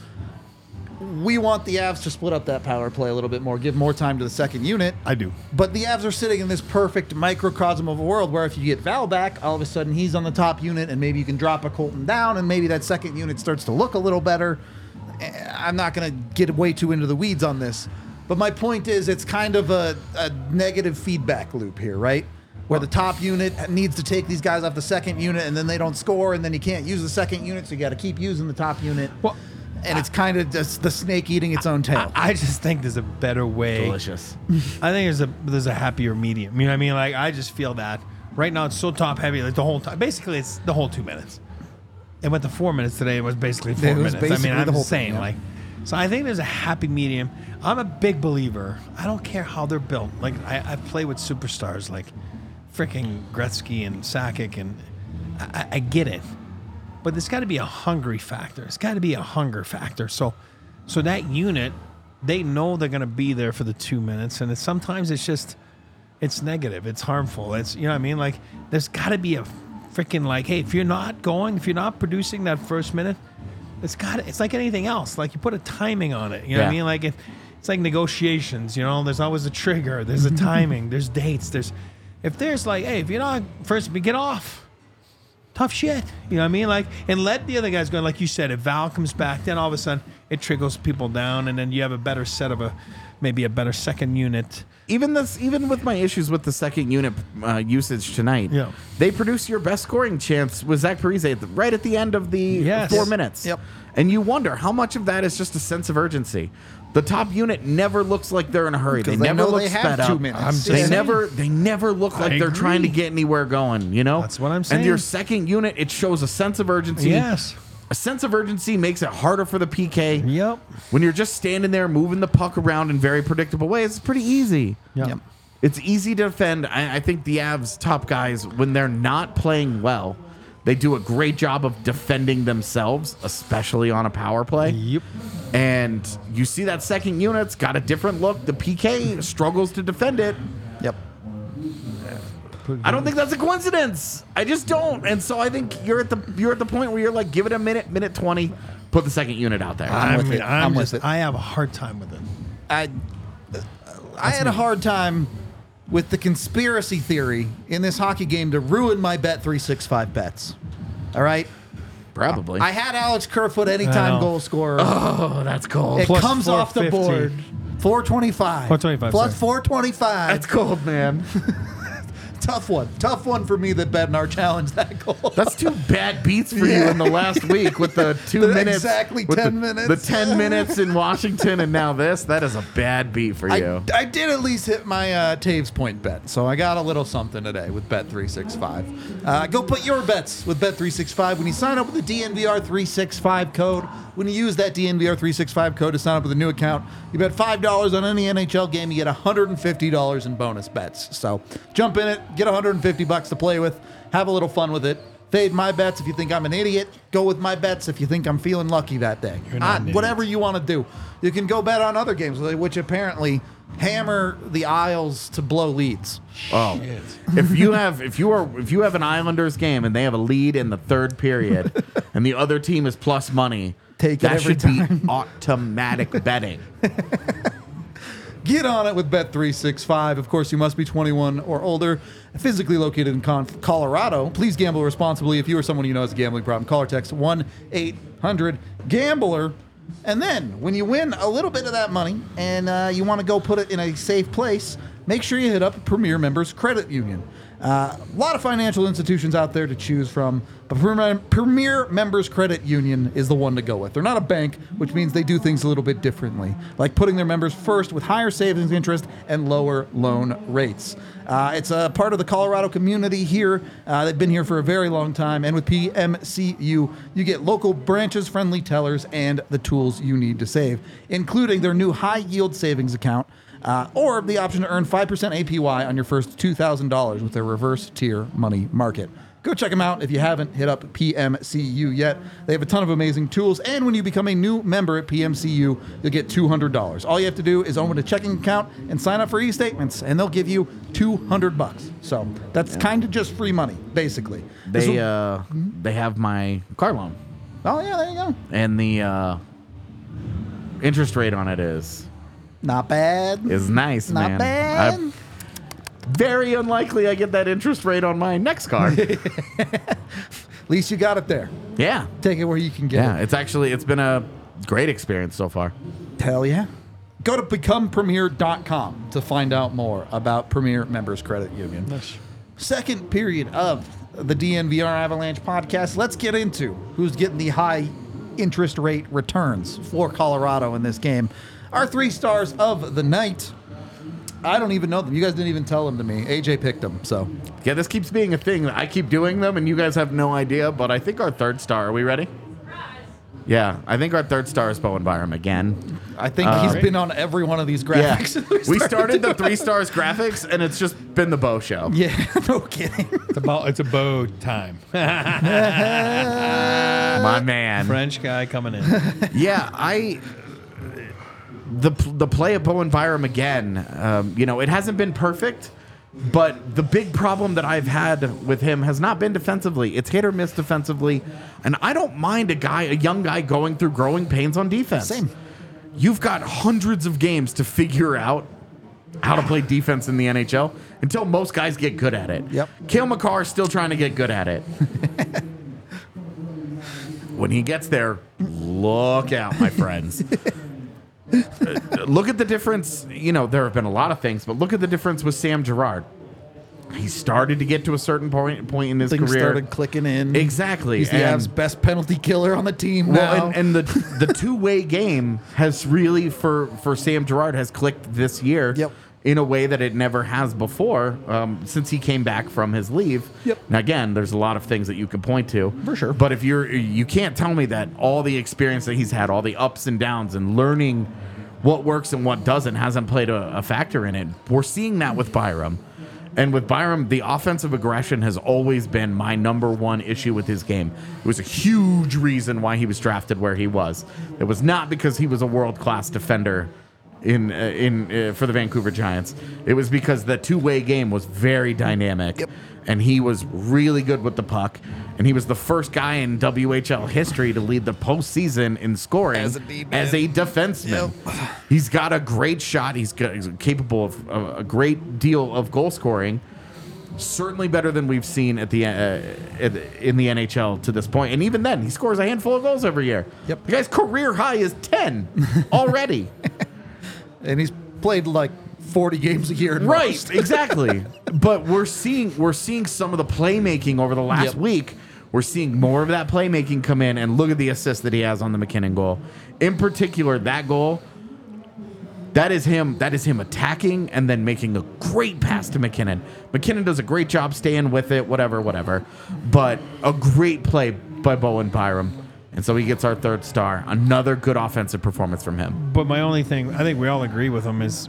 Speaker 2: we want the Avs to split up that power play a little bit more, give more time to the second unit.
Speaker 3: I do.
Speaker 2: But the Avs are sitting in this perfect microcosm of a world where if you get Val back, all of a sudden he's on the top unit, and maybe you can drop a Colton down, and maybe that second unit starts to look a little better. Eh, I'm not going to get way too into the weeds on this, but my point is it's kind of a, a negative feedback loop here, right? Where the top unit needs to take these guys off the second unit, and then they don't score, and then you can't use the second unit, so you got to keep using the top unit.
Speaker 3: Well,
Speaker 2: and it's kind of just the snake eating its own tail.
Speaker 3: I just think there's a better way.
Speaker 1: Delicious.
Speaker 3: I think there's a there's a happier medium. You know what I mean? Like I just feel that right now it's so top heavy, like the whole time. Basically, it's the whole two minutes. And with the four minutes today, it was basically four
Speaker 2: It was
Speaker 3: minutes. I mean, I'm
Speaker 2: the whole
Speaker 3: just saying,
Speaker 2: thing, yeah.
Speaker 3: like So I think there's a happy medium. I'm a big believer. I don't care how they're built. Like I, I play with superstars like freaking Gretzky and Sakic, and I, I get it. But there's got to be a hungry factor. It's got to be a hunger factor. So, so that unit, they know they're going to be there for the two minutes, and it's, sometimes it's just, it's negative. It's harmful. It's you know what I mean. Like there's got to be a freaking like, hey, if you're not going, if you're not producing that first minute, it's got it's like anything else. Like you put a timing on it. You know what I mean? Like if, it's like negotiations. You know, there's always a trigger. There's a timing. there's dates. There's if there's like, hey, if you're not first, get off. Tough shit. You know what I mean? Like, and let the other guys go. Like you said, if Val comes back, then all of a sudden it trickles people down, and then you have a better set of a maybe a better second unit.
Speaker 1: Even this even with my issues with the second unit uh, usage tonight
Speaker 3: Yeah.
Speaker 1: they produce your best scoring chance with zach Parise at the, right at the end of the
Speaker 3: Yes.
Speaker 1: four minutes
Speaker 2: Yep.
Speaker 1: and you wonder how much of that is just a sense of urgency the top unit never looks like they're in a hurry they
Speaker 2: they
Speaker 1: never look
Speaker 2: they have
Speaker 1: sped
Speaker 2: two
Speaker 1: up
Speaker 2: minutes.
Speaker 3: I'm
Speaker 1: they
Speaker 3: saying.
Speaker 1: never they never look like
Speaker 3: I
Speaker 1: they're trying to get anywhere going you know
Speaker 3: That's what I'm saying.
Speaker 1: and your second unit it shows a sense of urgency
Speaker 3: Yes.
Speaker 1: A sense of urgency makes it harder for the pk
Speaker 3: Yep.
Speaker 1: when you're just standing there moving the puck around in very predictable ways, it's pretty easy.
Speaker 3: Yep.
Speaker 2: Yep.
Speaker 1: It's easy to defend. I, I think the Avs top guys, when they're not playing well, they do a great job of defending themselves, especially on a power play.
Speaker 3: Yep.
Speaker 1: And you see that second unit's got a different look. The PK struggles to defend it.
Speaker 2: Yep.
Speaker 1: I don't think that's a coincidence. I just don't. And so I think you're at the you're at the point where you're like, give it a minute, minute twenty, put the second unit out there.
Speaker 2: I'm
Speaker 3: I
Speaker 2: with it.
Speaker 3: I'm,
Speaker 2: I'm with
Speaker 3: just,
Speaker 2: it.
Speaker 3: I have a hard time with it.
Speaker 2: I I had a hard time with the conspiracy theory in this hockey game to ruin my bet 365 bets. All right?
Speaker 1: Probably.
Speaker 2: I had Alex Kerfoot anytime
Speaker 3: know.
Speaker 2: goal scorer.
Speaker 1: oh, that's cold.
Speaker 2: it
Speaker 3: plus
Speaker 2: comes off the
Speaker 3: 450.
Speaker 2: board. 425.
Speaker 3: 425,
Speaker 2: Plus
Speaker 3: sorry.
Speaker 2: 425.
Speaker 1: That's cold, man.
Speaker 2: tough one. Tough one for me that bet in our challenge that goal.
Speaker 1: That's two bad beats for you in the last week with the two
Speaker 2: The
Speaker 1: minutes.
Speaker 2: exactly 10
Speaker 1: the,
Speaker 2: minutes.
Speaker 1: The 10 minutes in Washington and now this. That is a bad beat for you.
Speaker 2: I, I did at least hit my uh, Toews point bet, so I got a little something today with Bet365. Uh, go put your bets with Bet365 when you sign up with the DNVR365 code. When you use that DNVR365 code to sign up with a new account, you bet $5 on any NHL game, you get $150 in bonus bets. So jump in it, get 150 bucks to play with, have a little fun with it. Fade my bets if you think I'm an idiot. Go with my bets if you think I'm feeling lucky that day.
Speaker 3: You're not
Speaker 2: Ah, whatever you want to do. You can go bet on other games, which apparently hammer the Isles to blow leads.
Speaker 1: oh. if you have if you are if you have an Islanders game and they have a lead in the third period and the other team is plus money,
Speaker 2: Take it
Speaker 1: that
Speaker 2: every
Speaker 1: should be automatic betting.
Speaker 2: Get on it with Bet365. Of course, you must be 21 or older, physically located in Colorado. Please gamble responsibly. If you or someone you know has a gambling problem, call or text 1 800 Gambler. And then, when you win a little bit of that money and uh, you want to go put it in a safe place, make sure you hit up Premier Members Credit Union. Uh, a lot of financial institutions out there to choose from, but Premier, Members Credit Union is the one to go with. They're not a bank, which means they do things a little bit differently, like putting their members first with higher savings interest and lower loan rates. Uh, it's a part of the Colorado community here. Uh, they've been here for a very long time, and with PMCU, you get local branches, friendly tellers, and the tools you need to save, including their new high yield savings account uh, or the option to earn 5% APY on your first $2,000 with their reverse tier money market. Go check them out if you haven't hit up PMCU yet. They have a ton of amazing tools, and when you become a new member at PMCU, you'll get $200. All you have to do is open a checking account and sign up for e-statements, and they'll give you 200 bucks. So that's kind of just free money, basically.
Speaker 1: They
Speaker 2: will-
Speaker 1: uh they have my car loan
Speaker 2: oh yeah, there you go.
Speaker 1: and the uh interest rate on it is
Speaker 2: Not bad.
Speaker 1: is nice,
Speaker 2: Not
Speaker 1: man.
Speaker 2: bad.
Speaker 1: I- very unlikely I get that interest rate on my next car.
Speaker 2: At least you got it there.
Speaker 1: yeah.
Speaker 2: Take it where you can get it.
Speaker 1: Yeah,
Speaker 2: it.
Speaker 1: it's actually it's been a great experience so far.
Speaker 2: Hell yeah. Go to becomepremier.com to find out more about Premier Members Credit Union. Second period of the DNVR Avalanche podcast. Let's get into who's getting the high interest rate returns for Colorado in this game. Our three stars of the night. I don't even know them. You guys didn't even tell them to me. AJ picked them, so
Speaker 1: Yeah, this keeps being a thing. I keep doing them, and you guys have no idea. But I think our third star. Are we ready? Yeah, I think our third star is Bowen Byram again.
Speaker 2: I think uh, he's been on every one of these
Speaker 1: Yeah,
Speaker 2: graphics.
Speaker 1: we started the three stars graphics, and it's just been the Bo show.
Speaker 2: Yeah, no kidding.
Speaker 3: It's about it's a bow time.
Speaker 1: My man.
Speaker 3: French guy coming in.
Speaker 1: Yeah, I the the play of Bowen Byram again. Um, you know, it hasn't been perfect, but the big problem that I've had with him has not been defensively. It's hit or miss defensively, and I don't mind a guy, a young guy, going through growing pains on defense.
Speaker 2: Same.
Speaker 1: You've got hundreds of games to figure out how to play defense in the NHL until most guys get good at it.
Speaker 2: Yep.
Speaker 1: Kale Makar is still trying to get good at it. when he gets there, look out, my friends. Uh, look at the difference. You know, there have been a lot of things, but look at the difference with Sam Girard. He started to get to a certain point point in his
Speaker 2: Things
Speaker 1: career.
Speaker 2: started clicking in.
Speaker 1: Exactly.
Speaker 2: He's the
Speaker 1: and-
Speaker 2: Avs' best penalty killer on the team
Speaker 1: well,
Speaker 2: now.
Speaker 1: and, and the the two way game has really for for Sam Girard has clicked this year.
Speaker 2: Yep.
Speaker 1: In a way that it never has before, um, since he came back from his leave.
Speaker 2: Yep.
Speaker 1: Now again, there's a lot of things that you can point to
Speaker 2: For sure.
Speaker 1: But if you're, you can't tell me that all the experience that he's had, all the ups and downs, and learning what works and what doesn't, hasn't played a, a factor in it. We're seeing that with Byram. And with Byram, the offensive aggression has always been my number one issue with his game. It was a huge reason why he was drafted where he was. It was not because he was a world class defender in uh, in uh, for the Vancouver Giants. It was because the two way game was very dynamic,
Speaker 2: Yep.
Speaker 1: and he was really good with the puck. And he was the first guy in WHL history to lead the postseason in scoring
Speaker 2: As a
Speaker 1: as a defenseman. He's got a great shot. He's, he's capable of uh, a great deal of goal scoring. Certainly better than we've seen at the uh, in the NHL to this point. And even then, he scores a handful of goals every year.
Speaker 2: Yep.
Speaker 1: The guy's career high is ten already.
Speaker 2: And he's played like 40 games a year. at
Speaker 1: right, exactly. But we're seeing we're seeing some of the playmaking over the last
Speaker 2: Yep.
Speaker 1: week. We're seeing more of that playmaking come in, and look at the assist that he has on the MacKinnon goal. In particular, that goal. That is him. That is him attacking and then making a great pass to MacKinnon. MacKinnon does a great job staying with it, whatever, whatever. But a great play by Bowen Byram. And so he gets our third star. Another good offensive performance from him.
Speaker 3: But my only thing, I think we all agree with him, is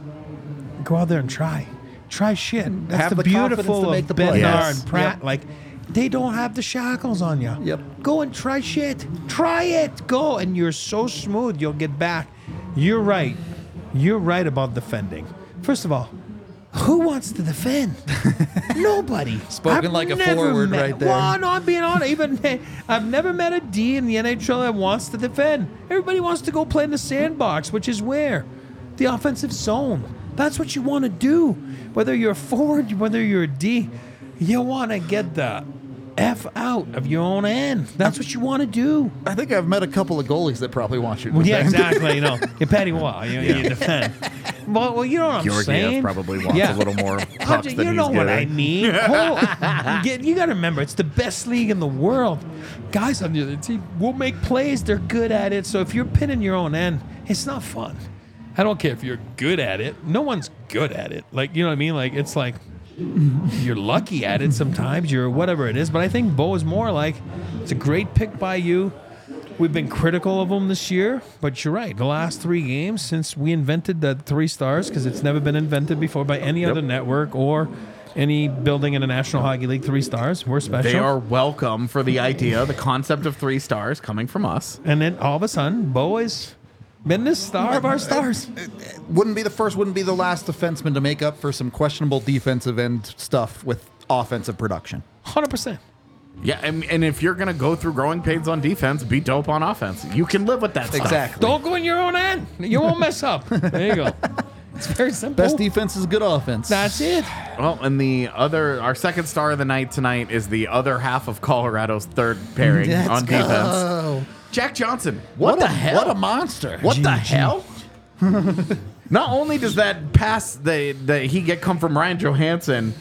Speaker 3: go out there and try. Try shit. That's
Speaker 2: Have
Speaker 3: the,
Speaker 2: the confidence
Speaker 3: beautiful
Speaker 2: to
Speaker 3: of
Speaker 2: make the play.
Speaker 3: Bednar
Speaker 1: Yes.
Speaker 3: and Pratt.
Speaker 2: Yep.
Speaker 3: Like, they don't have the shackles on you.
Speaker 2: Yep.
Speaker 3: Go and try shit. Try it. Go. And you're so smooth, you'll get back. You're right. You're right about defending. First of all, who wants to defend? Nobody.
Speaker 2: Spoken like a
Speaker 3: never
Speaker 2: forward
Speaker 3: met-
Speaker 2: right there.
Speaker 3: Well, no, I'm being honest. Even I've never met a D in the NHL that wants to defend. Everybody wants to go play in the sandbox, which is where the offensive zone. That's what you want to do. Whether you're a forward, whether you're a D, you want to get the f out of your own end. That's what you want to do.
Speaker 2: I think I've met a couple of goalies that probably want you to
Speaker 3: Well, yeah,
Speaker 2: defend.
Speaker 3: exactly. You know, you're Patty Wall. You, you defend. Well, well, you know what I'm
Speaker 1: Georgiev
Speaker 3: saying.
Speaker 1: probably wants
Speaker 3: Yeah.
Speaker 1: a little more pucks than
Speaker 3: you
Speaker 1: he's
Speaker 3: know what I
Speaker 1: getting.
Speaker 3: mean. Hold- get- you got to remember, it's the best league in the world. Guys on the other team will make plays. They're good at it. So if you're pinning your own end, it's not fun. I don't care if you're good at it. No one's good at it. Like you know what I mean? Like it's like you're lucky at it sometimes. You're whatever it is. But I think Bo is more like it's a great pick by you. We've been critical of him this year, but you're right. The last three games since we invented the three stars, because it's never been invented before by any other network or any building in the National Hockey League. Three stars, we're special.
Speaker 1: They are welcome for the idea, the concept of three stars coming from us.
Speaker 3: and then all of a sudden, Bo has been the star of our stars.
Speaker 2: Wouldn't be the first, wouldn't be the last defenseman to make up for some questionable defensive end stuff with offensive production.
Speaker 3: Hundred percent.
Speaker 1: Yeah, and, and if you're gonna go through growing pains on defense, be dope on offense. You can live with that stuff.
Speaker 2: Exactly.
Speaker 3: Don't go in your own end. You won't mess up. There you go. It's very simple.
Speaker 2: Best defense is good offense.
Speaker 3: That's it.
Speaker 1: Well, and the other, our second star of the night tonight is the other half of Colorado's third pairing
Speaker 2: Let's
Speaker 1: on defense.
Speaker 2: go.
Speaker 1: Jack Johnson. What,
Speaker 2: What,
Speaker 1: the
Speaker 2: a,
Speaker 1: hell?
Speaker 2: What a monster.
Speaker 1: What the
Speaker 3: GG.
Speaker 1: hell? Not only does that pass the that he get come from Ryan Johansen,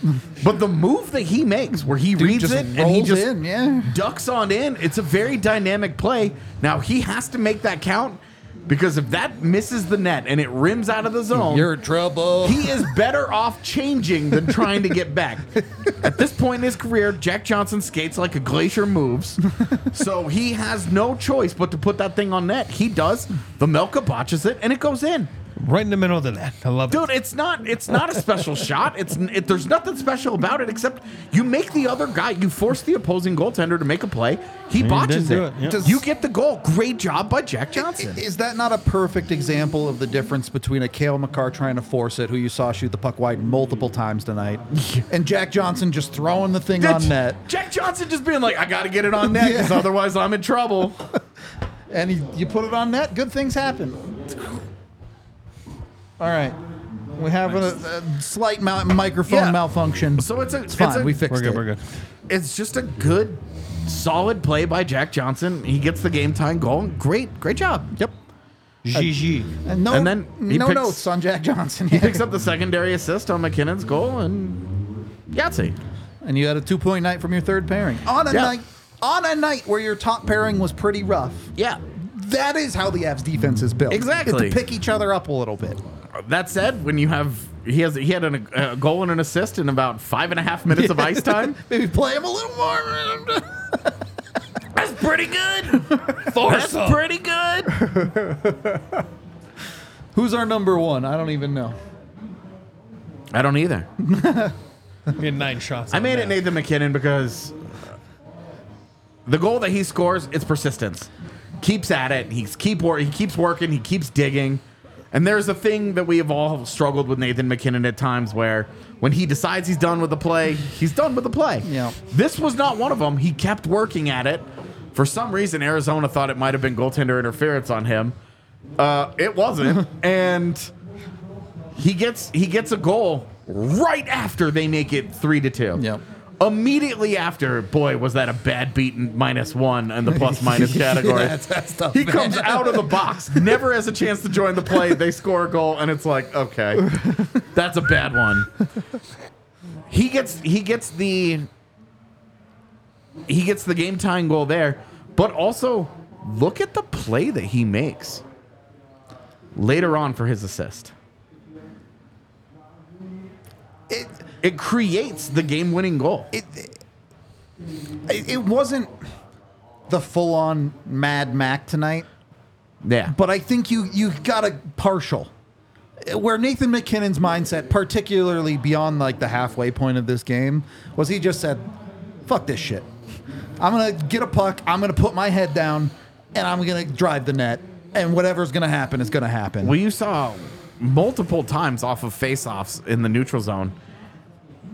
Speaker 1: but the move that he makes where he
Speaker 2: Dude
Speaker 1: reads it and he just
Speaker 2: in, yeah.
Speaker 1: ducks on in. It's a very dynamic play. Now he has to make that count. Because if that misses the net and it rims out of the zone,
Speaker 2: You're in trouble.
Speaker 1: he is better off changing than trying to get back. At this point in his career, Jack Johnson skates like a glacier moves. So he has no choice but to put that thing on net. He does. Vejmelka botches it and it goes in.
Speaker 3: Right in the middle of the net. I love it.
Speaker 1: Dude, it's not it's not a special shot. It's it, there's nothing special about it except you make the other guy, you force the opposing goaltender to make a play. He botches
Speaker 3: didn't do
Speaker 1: it.
Speaker 3: it, yeah.
Speaker 2: Does-
Speaker 1: You get the goal. Great job by Jack Johnson.
Speaker 2: Is that not a perfect example of the difference between a Kale Makar trying to force it, who you saw shoot the puck wide multiple times tonight, and Jack Johnson just throwing the thing on net?
Speaker 1: Jack Johnson just being like, I got to get it on net because
Speaker 2: Yeah.
Speaker 1: otherwise I'm in trouble.
Speaker 2: and he, you put it on net, good things happen. All right. We have a, a slight mal- microphone
Speaker 1: Yeah.
Speaker 2: malfunction.
Speaker 1: So it's a
Speaker 2: it's fine.
Speaker 1: a-
Speaker 2: we fixed
Speaker 3: We're good.
Speaker 2: it.
Speaker 3: We're good.
Speaker 1: It's just a good, solid play by Jack Johnson. He gets the game time goal. Great, great job.
Speaker 2: Yep.
Speaker 3: GG.
Speaker 2: And no,
Speaker 1: And then he
Speaker 2: no
Speaker 1: picks-
Speaker 2: notes on Jack Johnson.
Speaker 1: He picks up the secondary assist on MacKinnon's goal and Yahtzee.
Speaker 2: and you had a two point night from your third pairing on a
Speaker 1: Yeah.
Speaker 2: night on a night where your top pairing was pretty rough.
Speaker 1: Yeah.
Speaker 2: That is how the Avs defense is built.
Speaker 1: Exactly.
Speaker 2: It's to pick each other up a little bit.
Speaker 1: That said, when you have he has he had an, a goal and an assist in about five and a half minutes of ice time.
Speaker 2: Maybe play him a little more.
Speaker 1: That's pretty good. That's pretty good.
Speaker 2: Who's our number one? I don't even know.
Speaker 1: I don't either.
Speaker 3: We had nine shots.
Speaker 1: I made
Speaker 3: that.
Speaker 1: it Nathan MacKinnon because the goal that he scores, it's persistence. Keeps at it. He's keep wor- he keeps working. He keeps digging. And there's a thing that we have all struggled with Nathan MacKinnon at times where when he decides he's done with the play, he's done with the play.
Speaker 2: Yeah.
Speaker 1: This was not one of them. He kept working at it. For some reason, Arizona thought it might have been goaltender interference on him. Uh, it wasn't, and he gets he gets a goal right after they make it three to two.
Speaker 2: Yep.
Speaker 1: Immediately after, boy, was that a bad beaten minus one in the plus minus category.
Speaker 2: Yeah, that's- tough,
Speaker 1: he
Speaker 2: man.
Speaker 1: comes out of the box, never has a chance to join the play. They score a goal, and it's like, okay, that's a bad one. He gets he gets the he gets the game tying goal there, but also look at the play that he makes later on for his assist.
Speaker 2: It,
Speaker 1: It creates the game winning goal.
Speaker 2: it, it, it wasn't the full on Mad Mac tonight,
Speaker 1: Yeah.
Speaker 2: but I think you you got a partial. Where Nathan MacKinnon's mindset, particularly beyond like the halfway point of this game, was he just said, "Fuck this shit. I'm gonna get a puck. I'm gonna put my head down, and I'm gonna drive the net. And whatever's gonna happen is gonna happen."
Speaker 1: Well, you saw multiple times off of faceoffs in the neutral zone.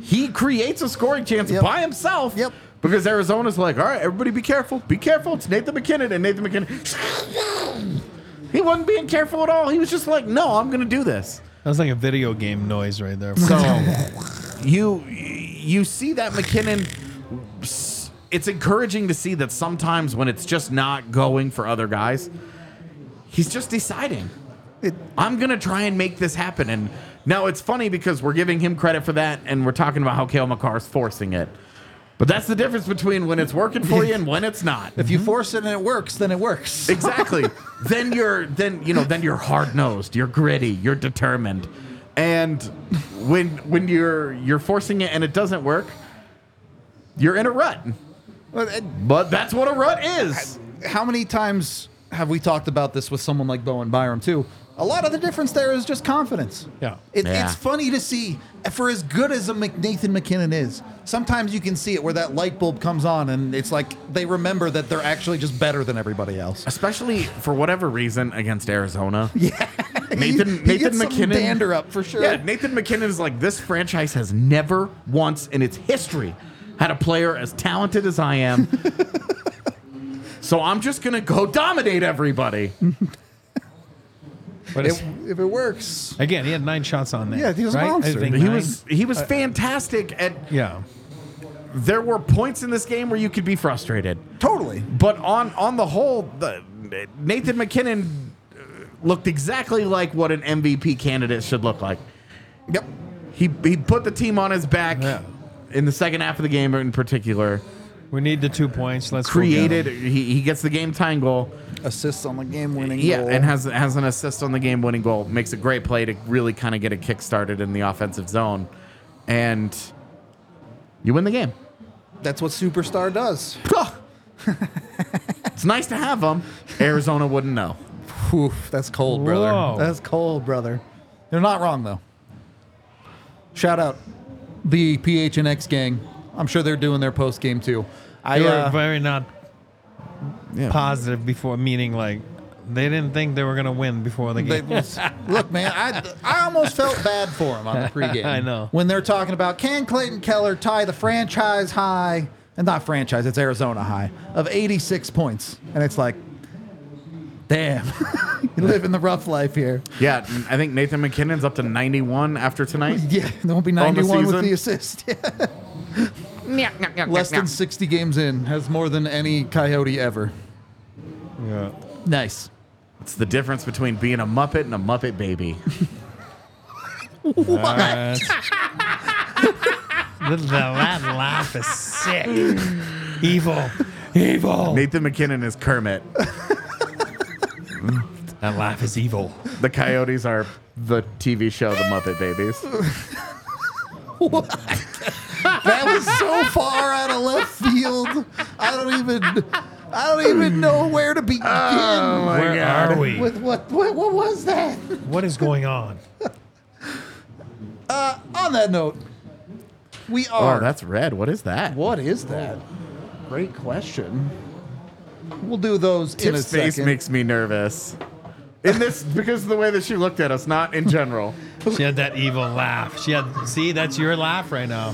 Speaker 1: He creates a scoring chance
Speaker 2: Yep.
Speaker 1: by himself.
Speaker 2: Yep.
Speaker 1: Because Arizona's like, all right, everybody be careful. Be careful. It's Nathan MacKinnon. And Nathan MacKinnon, he wasn't being careful at all. He was just like, no, I'm going to do this.
Speaker 3: That was like a video game noise right there.
Speaker 1: So you you see that MacKinnon. It's encouraging to see that sometimes when it's just not going for other guys, he's just deciding.
Speaker 2: It-
Speaker 1: I'm gonna try and make this happen. And now it's funny because we're giving him credit for that, and we're talking about how Kale Makar's forcing it. But that's the difference between when it's working for you and when it's not.
Speaker 2: if you force it and it works, then it works.
Speaker 1: Exactly. then you're then you know then you're hard nosed. You're gritty. You're determined. And when when you're you're forcing it and it doesn't work, you're in a rut.
Speaker 2: But
Speaker 1: that's what a rut is.
Speaker 2: how many times have we talked about this with someone like Bowen Byram too? A lot of the difference there is just confidence.
Speaker 3: Yeah.
Speaker 2: It,
Speaker 1: Yeah.
Speaker 2: It's funny to see, for as good as a Mc- Nathan MacKinnon is, sometimes you can see it where that light bulb comes on and it's like they remember that they're actually just better than everybody else.
Speaker 1: Especially for whatever reason against Arizona. Yeah. Nathan
Speaker 2: He
Speaker 1: Nathan
Speaker 2: gets some
Speaker 1: MacKinnon
Speaker 2: dander up for sure.
Speaker 1: Yeah, Nathan MacKinnon is like this franchise has never once in its history had a player as talented as I am. so I'm just gonna go dominate everybody.
Speaker 3: But
Speaker 2: If, if it works,
Speaker 3: again, he had nine shots on that.
Speaker 2: Yeah, he was a
Speaker 3: right? I
Speaker 2: monster.
Speaker 3: think
Speaker 1: He
Speaker 3: nine.
Speaker 1: was he was fantastic at
Speaker 3: Yeah.
Speaker 1: there were points in this game where you could be frustrated.
Speaker 2: totally.
Speaker 1: But on on the whole, the, Nathan MacKinnon uh, looked exactly like what an MVP candidate should look like.
Speaker 2: Yep.
Speaker 1: He he put the team on his back
Speaker 3: Yeah.
Speaker 1: in the second half of the game in particular.
Speaker 3: We need the two points. Let's go get 'em.
Speaker 1: Created he, he gets the game tying goal.
Speaker 2: Assists on the game-winning goal.
Speaker 1: Yeah,
Speaker 2: goal.
Speaker 1: and has has an assist on the game-winning goal. Makes a great play to really kind of get a kick started in the offensive zone, and you win the game.
Speaker 2: That's what superstar does.
Speaker 1: it's nice to have them. Arizona wouldn't know.
Speaker 2: Oof, that's cold, brother.
Speaker 3: Whoa.
Speaker 2: That's cold, brother. They're not wrong though. Shout out the PHNX gang. I'm sure they're doing their post game too. I
Speaker 3: They were
Speaker 2: uh,
Speaker 3: very not
Speaker 1: Yeah.
Speaker 3: positive before, meaning like they didn't think they were gonna win before the
Speaker 2: they
Speaker 3: game.
Speaker 2: was- look, man. I I almost felt bad for them on the pregame.
Speaker 3: I know.
Speaker 2: when they're talking about can Clayton Keller tie the franchise high, and not franchise, it's Arizona high of 86 points, and it's like, damn, you live in the rough life here.
Speaker 1: Yeah, I think Nathan MacKinnon's up to 91 after tonight.
Speaker 2: Yeah, there won't be
Speaker 1: On the
Speaker 2: 91 with the assist. Less than 60 games in, has more than any Coyote ever.
Speaker 3: yeah.
Speaker 2: Nice.
Speaker 1: It's the difference between being a Muppet and a Muppet baby.
Speaker 3: That's- the, the, that laugh is sick. Evil. Evil.
Speaker 1: Nathan MacKinnon is Kermit.
Speaker 3: That laugh is evil.
Speaker 1: The Coyotes are the TV show The Muppet Babies.
Speaker 2: That was so far out of left field. I don't even I don't even know where to begin.
Speaker 3: Oh, where
Speaker 1: God.
Speaker 3: are we?
Speaker 2: with what, what what was that?
Speaker 3: What is going on?
Speaker 2: Uh, on that note, we oh, are
Speaker 1: Oh, that's red. What is that?
Speaker 2: What is that? Great question. We'll do those in a
Speaker 1: Tip's face
Speaker 2: second.
Speaker 1: makes me nervous. In this, because of the way that she looked at us, not in general.
Speaker 3: She had that evil laugh. She had. See, that's your laugh right now.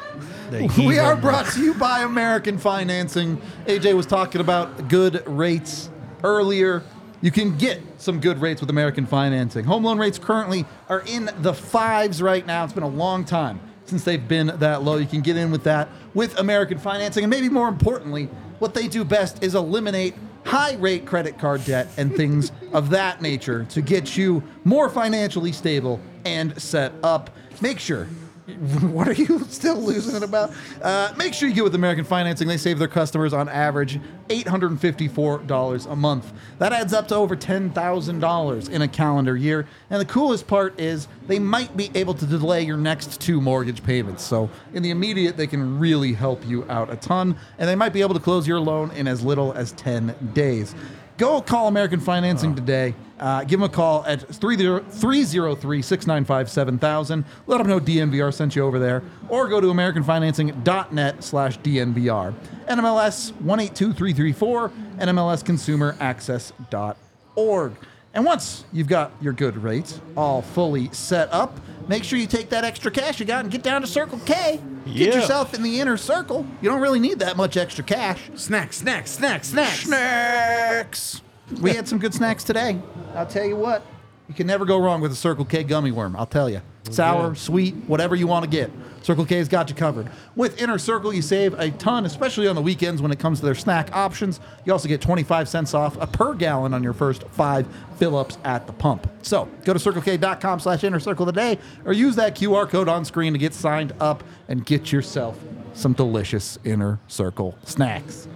Speaker 3: The
Speaker 2: we
Speaker 3: evil
Speaker 2: are brought to you by American Financing. AJ was talking about good rates earlier. You can get some good rates with American Financing. Home loan rates currently are in the fives right now. It's been a long time since they've been that low. You can get in with that with American Financing. And maybe more importantly, what they do best is eliminate high rate credit card debt and things of that nature to get you more financially stable and set up. Make sure what are you still losing it about? Uh, make sure you get with American Financing. They save their customers on average $854 a month. That adds up to over $10,000 in a calendar year. And the coolest part is they might be able to delay your next two mortgage payments. So in the immediate, they can really help you out a ton. And they might be able to close your loan in as little as 10 days. Go call American Financing today. Uh, give them a call at 303 695 7000. Let them know DNVR sent you over there. Or go to AmericanFinancing.net slash DNVR. NMLS 182334 and MLSConsumerAccess.org. And once you've got your good rates all fully set up, make sure you take that extra cash you got and get down to Circle K. Get
Speaker 3: Yeah.
Speaker 2: yourself in the inner circle. You don't really need that much extra cash.
Speaker 1: Snacks, snacks, snacks, snacks.
Speaker 2: Snacks. We had some good snacks today. I'll tell you what. You can never go wrong with a Circle K gummy worm. I'll tell you. Sour, sweet, whatever you want to get. Circle K's got you covered. With Inner Circle, you save a ton, especially on the weekends when it comes to their snack options. You also get 25 cents off a per gallon on your first five fill-ups at the pump. So go to circlek.com slash inner circle today or use that QR code on screen to get signed up and get yourself some delicious Inner Circle snacks.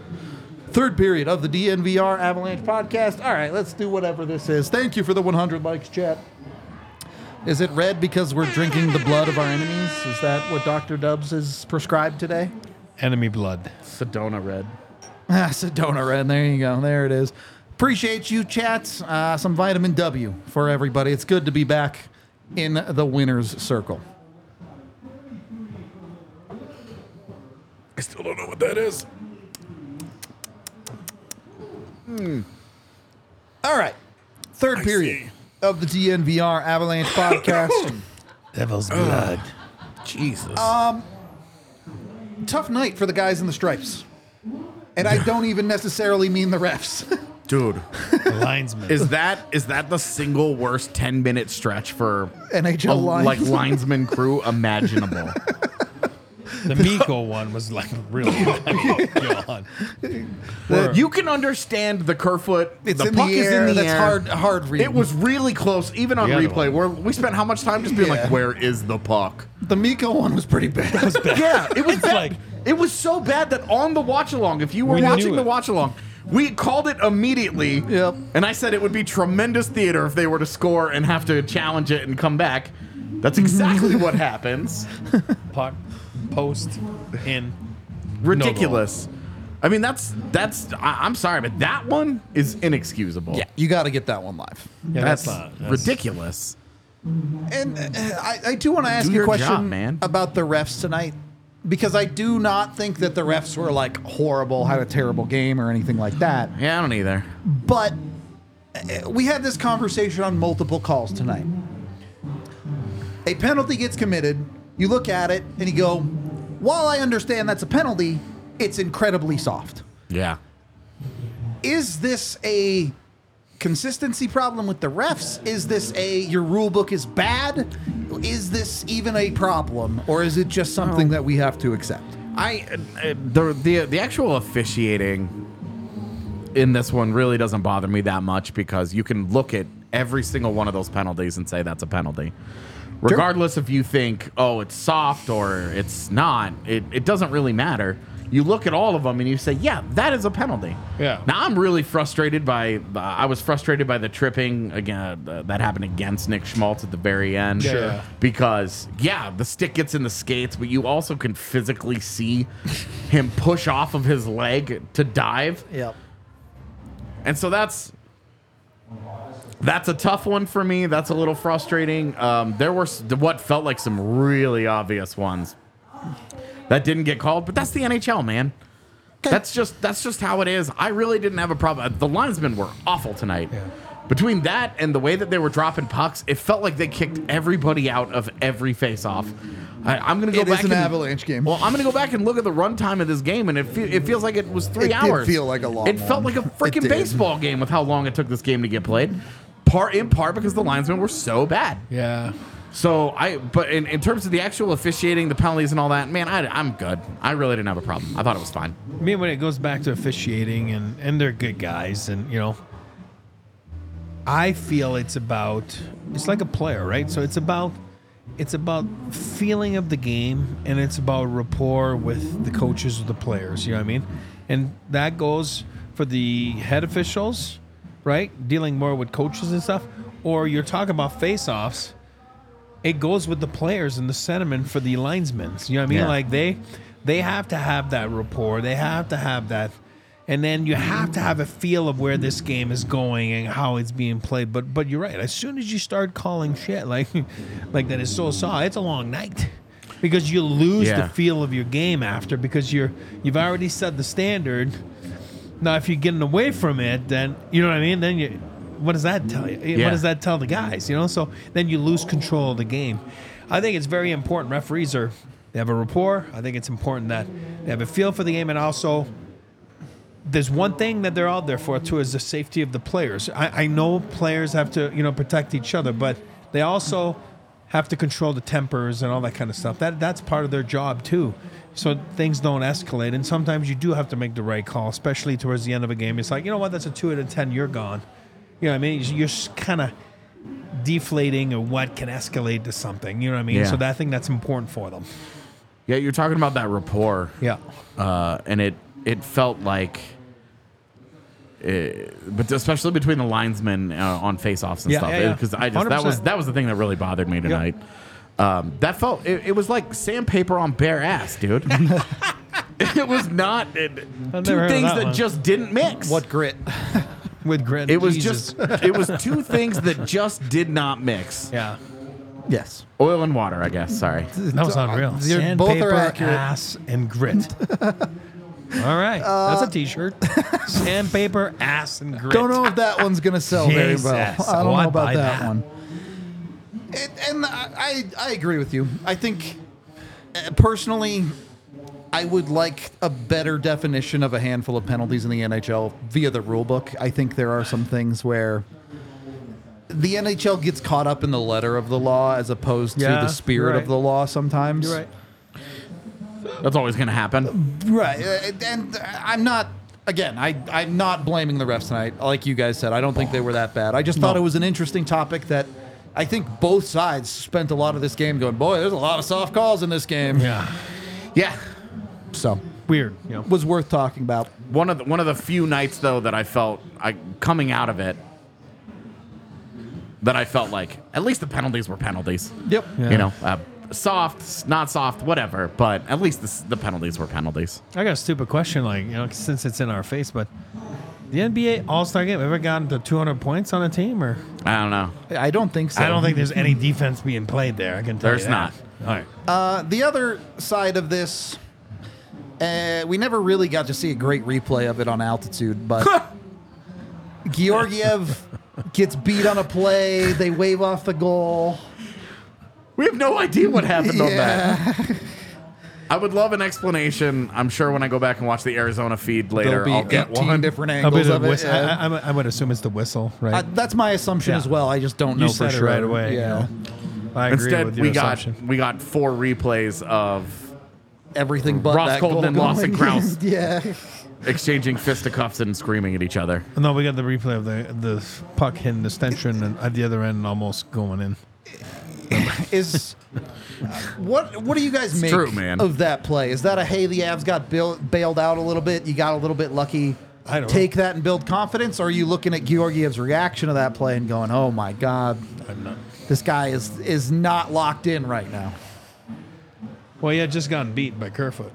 Speaker 2: Third period of the DNVR Avalanche podcast. All right, let's do whatever this is. Thank you for the 100 likes, chat. Is it red because we're drinking the blood of our enemies? Is that what Dr. Dubs is prescribed today?
Speaker 3: Enemy blood.
Speaker 1: Sedona red.
Speaker 2: Ah, Sedona red. There you go. There it is. Appreciate you, chats. Uh, some vitamin W for everybody. It's good to be back in the winner's circle.
Speaker 1: I still don't know what that is. Hmm.
Speaker 2: All right. Third period of the DNVR Avalanche podcast.
Speaker 3: Devil's blood.
Speaker 1: Jesus.
Speaker 2: Um, tough night for the guys in the stripes. And I don't even necessarily mean the refs.
Speaker 1: Dude,
Speaker 3: Linesman.
Speaker 1: is that is that the single worst 10 minute stretch for
Speaker 2: NHL
Speaker 1: a, like linesman crew imaginable?
Speaker 3: the Mikko one was like really oh, God. We're-
Speaker 1: you can understand the Kerfoot.
Speaker 2: It's
Speaker 1: the
Speaker 2: in
Speaker 1: puck
Speaker 2: the
Speaker 1: is
Speaker 2: air.
Speaker 1: in the
Speaker 2: That's
Speaker 1: air.
Speaker 2: hard, hard read.
Speaker 1: It was really close, even on
Speaker 3: The other
Speaker 1: replay.
Speaker 3: one.
Speaker 1: Where we spent how much time just being
Speaker 2: Yeah.
Speaker 1: like, "Where is the puck?"
Speaker 2: the Mikko one was pretty bad.
Speaker 1: Yeah, it was
Speaker 3: It's
Speaker 1: bad.
Speaker 3: like-
Speaker 1: it was so bad that on the watch along, if you were
Speaker 3: We knew
Speaker 1: watching the
Speaker 3: it.
Speaker 1: watch along, We called it immediately.
Speaker 2: Yep.
Speaker 1: And I said it would be tremendous theater if they were to score and have to challenge it and come back. That's exactly what happens.
Speaker 3: Puck, post, in.
Speaker 1: Ridiculous. I mean, that's that's. I, I'm sorry, but that one is inexcusable.
Speaker 2: Yeah, you got to get that one live.
Speaker 3: Yeah,
Speaker 1: that's,
Speaker 3: that's, not that's-
Speaker 1: ridiculous.
Speaker 2: And uh, I, I do want to ask
Speaker 1: Do
Speaker 2: you a question
Speaker 1: job, man.
Speaker 2: about the refs tonight because I do not think that the refs were like horrible, had a terrible game or anything like that.
Speaker 1: Yeah, I don't either.
Speaker 2: But uh, we had this conversation on multiple calls tonight. A penalty gets committed, you look at it and you go, while I understand that's a penalty, it's incredibly soft.
Speaker 1: Yeah.
Speaker 2: Is this a consistency problem with the refs? Is this a your rule book is bad? Is this even a problem, or is it just something that we have to accept?
Speaker 1: I uh, the the the actual officiating in this one really doesn't bother me that much because you can look at every single one of those penalties and say that's a penalty. Regardless if you think, oh, it's soft or it's not, it, it doesn't really matter. You look at all of them and you say, yeah, that is a penalty.
Speaker 3: Yeah.
Speaker 1: Now I'm really frustrated by. Uh, I was frustrated by the tripping again uh, that happened against Nick Schmaltz at the very end.
Speaker 3: Sure.
Speaker 1: Because yeah, the stick gets in the skates, but you also can physically see him push off of his leg to dive,
Speaker 2: Yep.
Speaker 1: and so that's that's a tough one for me. That's a little frustrating. Um, there were what felt like some really obvious ones that didn't get called, but that's the NHL, man. That's just that's just how it is. I really didn't have a problem. The linesmen were awful tonight. Between that and the way that they were dropping pucks, it felt like they kicked everybody out of every face-off. I, I'm gonna go
Speaker 2: It is
Speaker 1: back
Speaker 2: an
Speaker 1: and,
Speaker 2: Avalanche game.
Speaker 1: Well, I'm gonna go back and look at the runtime of this game, and it, fe- it feels like it was three
Speaker 2: It
Speaker 1: hours.
Speaker 2: feel like a long
Speaker 1: It felt like a freaking baseball game with how long it took this game to get played. Part in part because the linesmen were so bad.
Speaker 3: Yeah.
Speaker 1: So I, but in, in terms of the actual officiating, the penalties and all that, man, I, I'm good. I really didn't have a problem. I thought it was fine.
Speaker 3: I mean, when it goes back to officiating, and and they're good guys, and you know, I feel it's about it's like a player, right? So it's about it's about feeling of the game, and it's about rapport with the coaches or the players. You know what I mean? And that goes for the head officials, right? Dealing more with coaches and stuff, or you're talking about face-offs it goes with the players and the sentiment for the linesmen. You know what I mean?
Speaker 1: Yeah.
Speaker 3: Like they they have to have that rapport. They have to have that and then you have to have a feel of where this game is going and how it's being played. But but you're right. As soon as you start calling shit like like that is so soft, it's a long night. Because you lose
Speaker 1: Yeah.
Speaker 3: the feel of your game after because you're you've already set the standard. Now if you're getting away from it, then you know what I mean? Then you what does that tell you?
Speaker 1: Yeah.
Speaker 3: What does that tell the guys? You know, so then you lose control of the game. I think it's very important. Referees are they have a rapport. I think it's important that they have a feel for the game, and also there's one thing that they're out there for too is the safety of the players. I, I know players have to you know protect each other, but they also have to control the tempers and all that kind of stuff. That that's part of their job too. So things don't escalate, and sometimes you do have to make the right call, especially towards the end of a game. It's like you know what, that's a two out of ten. You're gone. You know what I mean? You're kind of deflating or what can escalate to something. You know what I mean?
Speaker 1: Yeah.
Speaker 3: So that, thing that's important for them.
Speaker 1: Yeah, you're talking about that rapport.
Speaker 3: Yeah.
Speaker 1: uh, and it it felt like, uh, but especially between the linesmen uh, on faceoffs and
Speaker 3: Yeah,
Speaker 1: stuff,
Speaker 3: yeah, yeah.
Speaker 1: because I just that was
Speaker 3: 100%.
Speaker 1: that was the thing that really bothered me tonight. Um, that felt it, it was like sandpaper on bare ass, dude. it was not it, two
Speaker 3: never heard of
Speaker 1: things
Speaker 3: that
Speaker 1: that, just didn't mix.
Speaker 2: What grit?
Speaker 3: With grit.
Speaker 1: It was
Speaker 3: Jesus.
Speaker 1: just it was two things that just did not mix.
Speaker 3: yeah.
Speaker 2: yes.
Speaker 1: Oil and water, I guess. Sorry.
Speaker 3: That was unreal.
Speaker 2: You're-
Speaker 3: Sandpaper,
Speaker 2: both are accurate.
Speaker 3: ass, and grit. All right, that's a T-shirt. Sandpaper, ass, and grit.
Speaker 2: Don't know if that one's gonna sell very well.
Speaker 3: Jesus.
Speaker 2: I don't
Speaker 3: Oh,
Speaker 2: know
Speaker 3: I'd
Speaker 2: about
Speaker 3: buy
Speaker 2: that,
Speaker 3: that.
Speaker 2: one. It, and I, I I agree with you. I think uh, personally, I would like a better definition of a handful of penalties in the NHL via the rule book. I think there are some things where the NHL gets caught up in the letter of the law as opposed to
Speaker 3: Yeah,
Speaker 2: the spirit
Speaker 3: you're
Speaker 2: of
Speaker 3: right.
Speaker 2: the law sometimes.
Speaker 3: You're right.
Speaker 1: That's always going to happen.
Speaker 2: Right. uh, And I'm not, again, I, I'm not blaming the refs tonight. Like you guys said, I don't think they were that bad. I just thought it was an interesting topic that I think both sides spent a lot of this game going, boy, there's a lot of soft calls in this game.
Speaker 3: Yeah.
Speaker 1: Yeah.
Speaker 2: So,
Speaker 3: weird. You know,
Speaker 2: was worth talking about.
Speaker 1: One of the, one of the few nights though that I felt I coming out of it that I felt like at least the penalties were penalties.
Speaker 2: Yep.
Speaker 3: Yeah.
Speaker 1: You know, uh, soft, not soft, whatever. But at least the, the penalties were penalties.
Speaker 3: I got a stupid question. Like you know, since it's in our face, but the NBA All Star game ever gotten to 200 points on a team or?
Speaker 1: I don't know.
Speaker 2: I don't think so.
Speaker 3: I don't think there's any defense being played there. I can tell
Speaker 1: There's
Speaker 3: you that.
Speaker 1: not.
Speaker 3: All right.
Speaker 2: Uh, the other side of this, uh, we never really got to see a great replay of it on altitude, but Georgiev gets beat on a play. They wave off the goal.
Speaker 1: We have no idea what happened on
Speaker 2: Yeah.
Speaker 1: that. I would love an explanation. I'm sure when I go back and watch the Arizona feed later,
Speaker 2: There'll be
Speaker 1: I'll get
Speaker 2: 18
Speaker 1: one.
Speaker 2: different
Speaker 3: A
Speaker 2: angles
Speaker 3: bit of
Speaker 2: of it.
Speaker 3: whistle.
Speaker 2: yeah.
Speaker 3: I, I, I would assume it's the whistle, right?
Speaker 2: Uh, that's my assumption
Speaker 3: Yeah.
Speaker 2: as well. I just don't know
Speaker 3: you
Speaker 2: for
Speaker 3: said
Speaker 2: sure.
Speaker 3: it right away.
Speaker 2: Yeah.
Speaker 3: You know. I agree
Speaker 1: Instead,
Speaker 3: with your
Speaker 1: we got
Speaker 3: assumption.
Speaker 1: we got four replays of
Speaker 2: Everything but
Speaker 1: Ross
Speaker 2: that
Speaker 1: Colton
Speaker 2: goal
Speaker 1: and Lawson
Speaker 2: going.
Speaker 1: Crouse.
Speaker 2: yeah.
Speaker 1: exchanging fisticuffs and screaming at each other.
Speaker 3: No, we got the replay of the the puck hitting the stanchion and at the other end and almost going in.
Speaker 2: Is what what do you guys make
Speaker 1: true, man.
Speaker 2: of that play? Is that a hey the Avs got bail, bailed out a little bit? You got a little bit lucky.
Speaker 3: I don't
Speaker 2: take that and build confidence, or are you looking at Georgiev's reaction to that play and going, "Oh my God,
Speaker 3: I'm not.
Speaker 2: this guy is is not locked in right now."
Speaker 3: Well, he had just gotten beat by Kerfoot.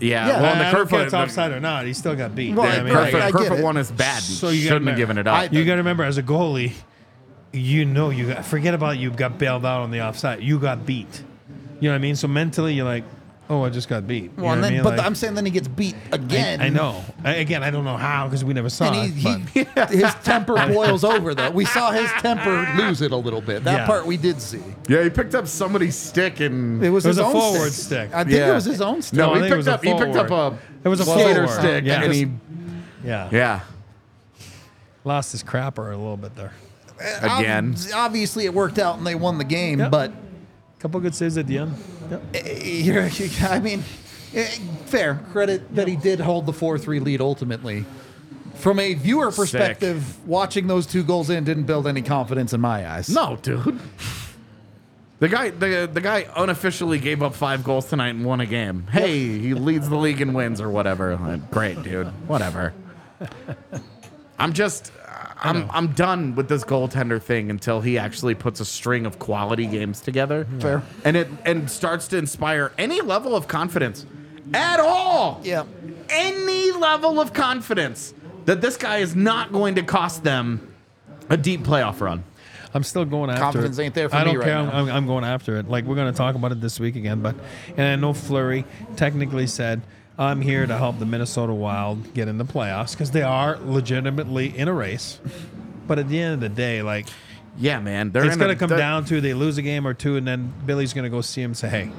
Speaker 1: Yeah,
Speaker 2: Yeah.
Speaker 1: well,
Speaker 3: I
Speaker 1: the
Speaker 3: don't care if
Speaker 1: Kerfoot,
Speaker 3: it's offside or not. He still got beat.
Speaker 2: Well,
Speaker 3: Yeah, I
Speaker 1: the
Speaker 3: mean,
Speaker 1: Kerfoot,
Speaker 2: I get
Speaker 1: Kerfoot
Speaker 2: it.
Speaker 1: one is bad.
Speaker 3: So you
Speaker 1: shouldn't
Speaker 3: gotta
Speaker 1: have given it up.
Speaker 2: I-
Speaker 3: You got to remember, as a goalie, you know you got forget about you got bailed out on the offside. You got beat. You know what I mean? So mentally, you're like, oh, I just got beat. You
Speaker 2: Well,
Speaker 3: know
Speaker 2: and
Speaker 3: what I
Speaker 2: then,
Speaker 3: mean?
Speaker 2: but
Speaker 3: Like,
Speaker 2: I'm saying then he gets beat again.
Speaker 3: I, I know. I, again, I don't know how because we never saw
Speaker 2: And
Speaker 3: it.
Speaker 2: he,
Speaker 3: but-
Speaker 2: he his temper boils over though. We saw his temper lose it a little bit. That
Speaker 3: Yeah.
Speaker 2: part we did see.
Speaker 1: yeah, he picked up somebody's stick and
Speaker 2: It was,
Speaker 3: It was
Speaker 2: his
Speaker 3: a
Speaker 2: own
Speaker 3: forward
Speaker 2: stick.
Speaker 3: stick.
Speaker 2: I think
Speaker 1: Yeah.
Speaker 2: it was his own stick.
Speaker 1: no,
Speaker 3: I
Speaker 1: he
Speaker 3: think it
Speaker 1: picked
Speaker 3: was a
Speaker 1: up he picked up a
Speaker 3: forward. It was a
Speaker 1: skater
Speaker 3: forward.
Speaker 1: stick
Speaker 3: Yeah.
Speaker 1: and he
Speaker 3: yeah.
Speaker 1: yeah
Speaker 3: lost his crapper a little bit there.
Speaker 1: Again.
Speaker 2: Ob- Obviously, it worked out and they won the game,
Speaker 3: Yep.
Speaker 2: but
Speaker 3: Couple good saves at the end. Yep.
Speaker 2: eh, you're, I mean, eh, fair credit that he did hold the 4 3 lead ultimately. From a viewer
Speaker 1: Sick.
Speaker 2: perspective, watching those two goals in didn't build any confidence in my eyes.
Speaker 1: No, dude. The guy, the, the guy unofficially gave up five goals tonight and won a game. Hey, he leads the league and wins or whatever. Like, Great, dude. Whatever. I'm just, I'm, I'm done with this goaltender thing until he actually puts a string of quality games together.
Speaker 2: Fair.
Speaker 1: And it and starts to inspire any level of confidence at all.
Speaker 2: Yeah.
Speaker 1: Any level of confidence that this guy is not going to cost them a deep playoff run.
Speaker 3: I'm still going after
Speaker 2: Confidence
Speaker 3: it.
Speaker 2: ain't there for
Speaker 3: I
Speaker 2: me
Speaker 3: don't
Speaker 2: right
Speaker 3: care.
Speaker 2: now.
Speaker 3: I'm, I'm going after it. Like we're going to talk about it this week again. But and I know Fleury technically said I'm here to help the Minnesota Wild get in the playoffs because they are legitimately in a race. But at the end of the day, like
Speaker 1: Yeah, man. They're
Speaker 3: it's going to come down to they lose a game or two, and then Billy's going to go see him and say, "Hey,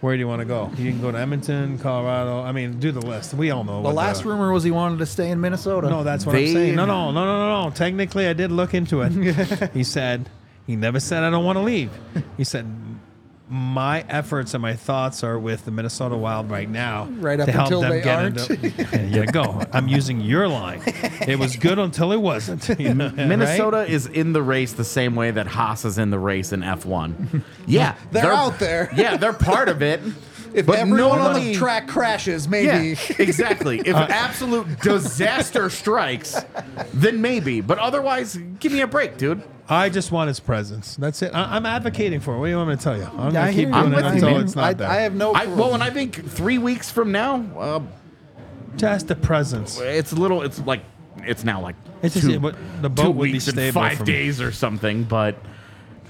Speaker 3: where do you want to go? You can go to Edmonton, Colorado. I mean, do the list. We all know.
Speaker 2: The
Speaker 3: what
Speaker 2: last rumor was he wanted to stay in Minnesota.
Speaker 3: No, that's what
Speaker 1: They-
Speaker 3: I'm saying. No, no, no, no, no, no. Technically, I did look into it. he said he never said I don't want to leave. He said my efforts and my thoughts are with the Minnesota Wild right now.
Speaker 2: Right up
Speaker 3: to help
Speaker 2: until
Speaker 3: them
Speaker 2: they
Speaker 3: get
Speaker 2: aren't.
Speaker 3: Into, there you go. I'm using your line. It was good until it wasn't. you know, right?
Speaker 1: Minnesota is in the race the same way that Haas is in the race in F1. Yeah,
Speaker 2: They're out there.
Speaker 1: Yeah, they're part of it.
Speaker 2: If
Speaker 1: but
Speaker 2: everyone on the track crashes,
Speaker 1: Yeah,
Speaker 2: maybe.
Speaker 1: exactly. If uh, absolute disaster strikes, then maybe. But otherwise, give me a break, dude.
Speaker 3: I just want his presence. That's it. I, I'm advocating for it. What do you want me to tell you? I'm
Speaker 2: I
Speaker 3: going to keep doing
Speaker 1: I'm
Speaker 3: it
Speaker 1: with you,
Speaker 3: until
Speaker 1: man.
Speaker 3: it's not
Speaker 2: I,
Speaker 3: there.
Speaker 2: I have no.
Speaker 1: I, well, and I think three weeks from now, uh,
Speaker 3: just the presence.
Speaker 1: it's a little. It's like it's now like
Speaker 3: It's
Speaker 1: two,
Speaker 3: what the
Speaker 1: two
Speaker 3: boat would be
Speaker 1: weeks and five days or something. But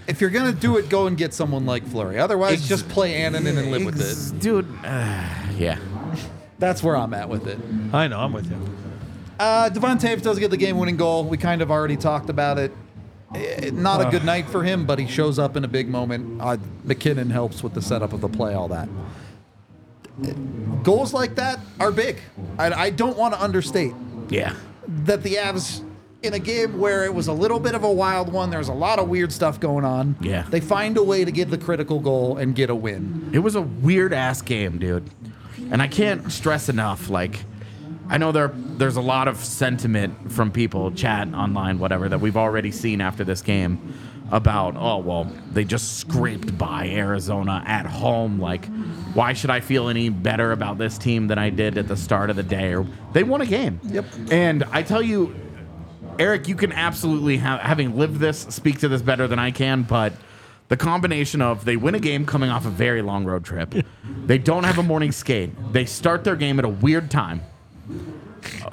Speaker 2: if you're gonna do it, go and get someone like Fleury. Otherwise,
Speaker 1: Ex-
Speaker 2: just play Annunen and live with it.
Speaker 1: dude. Uh, yeah.
Speaker 2: That's where I'm at with it.
Speaker 3: I know. I'm with you.
Speaker 2: Uh, Devon Toews does get the game-winning goal. We kind of already talked about it. Eh, Not a good night for him, but he shows up in a big moment. Uh, MacKinnon helps with the setup of the play, all that. Goals like that are big. I, I don't want to understate
Speaker 1: Yeah.
Speaker 2: that the Avs, in a game where it was a little bit of a wild one, there's a lot of weird stuff going on.
Speaker 1: Yeah.
Speaker 2: They find a way to get the critical goal and get a win.
Speaker 1: It was a weird ass game, dude. And I can't stress enough. Like, I know there there's a lot of sentiment from people, chat online, whatever, that we've already seen after this game about, oh well, they just scraped by Arizona at home. Like, why should I feel any better about this team than I did at the start of the day? Or they won a game.
Speaker 2: Yep.
Speaker 1: And I tell you, Eric, you can absolutely have having lived this speak to this better than I can, but the combination of they win a game coming off a very long road trip, they don't have a morning skate, they start their game at a weird time.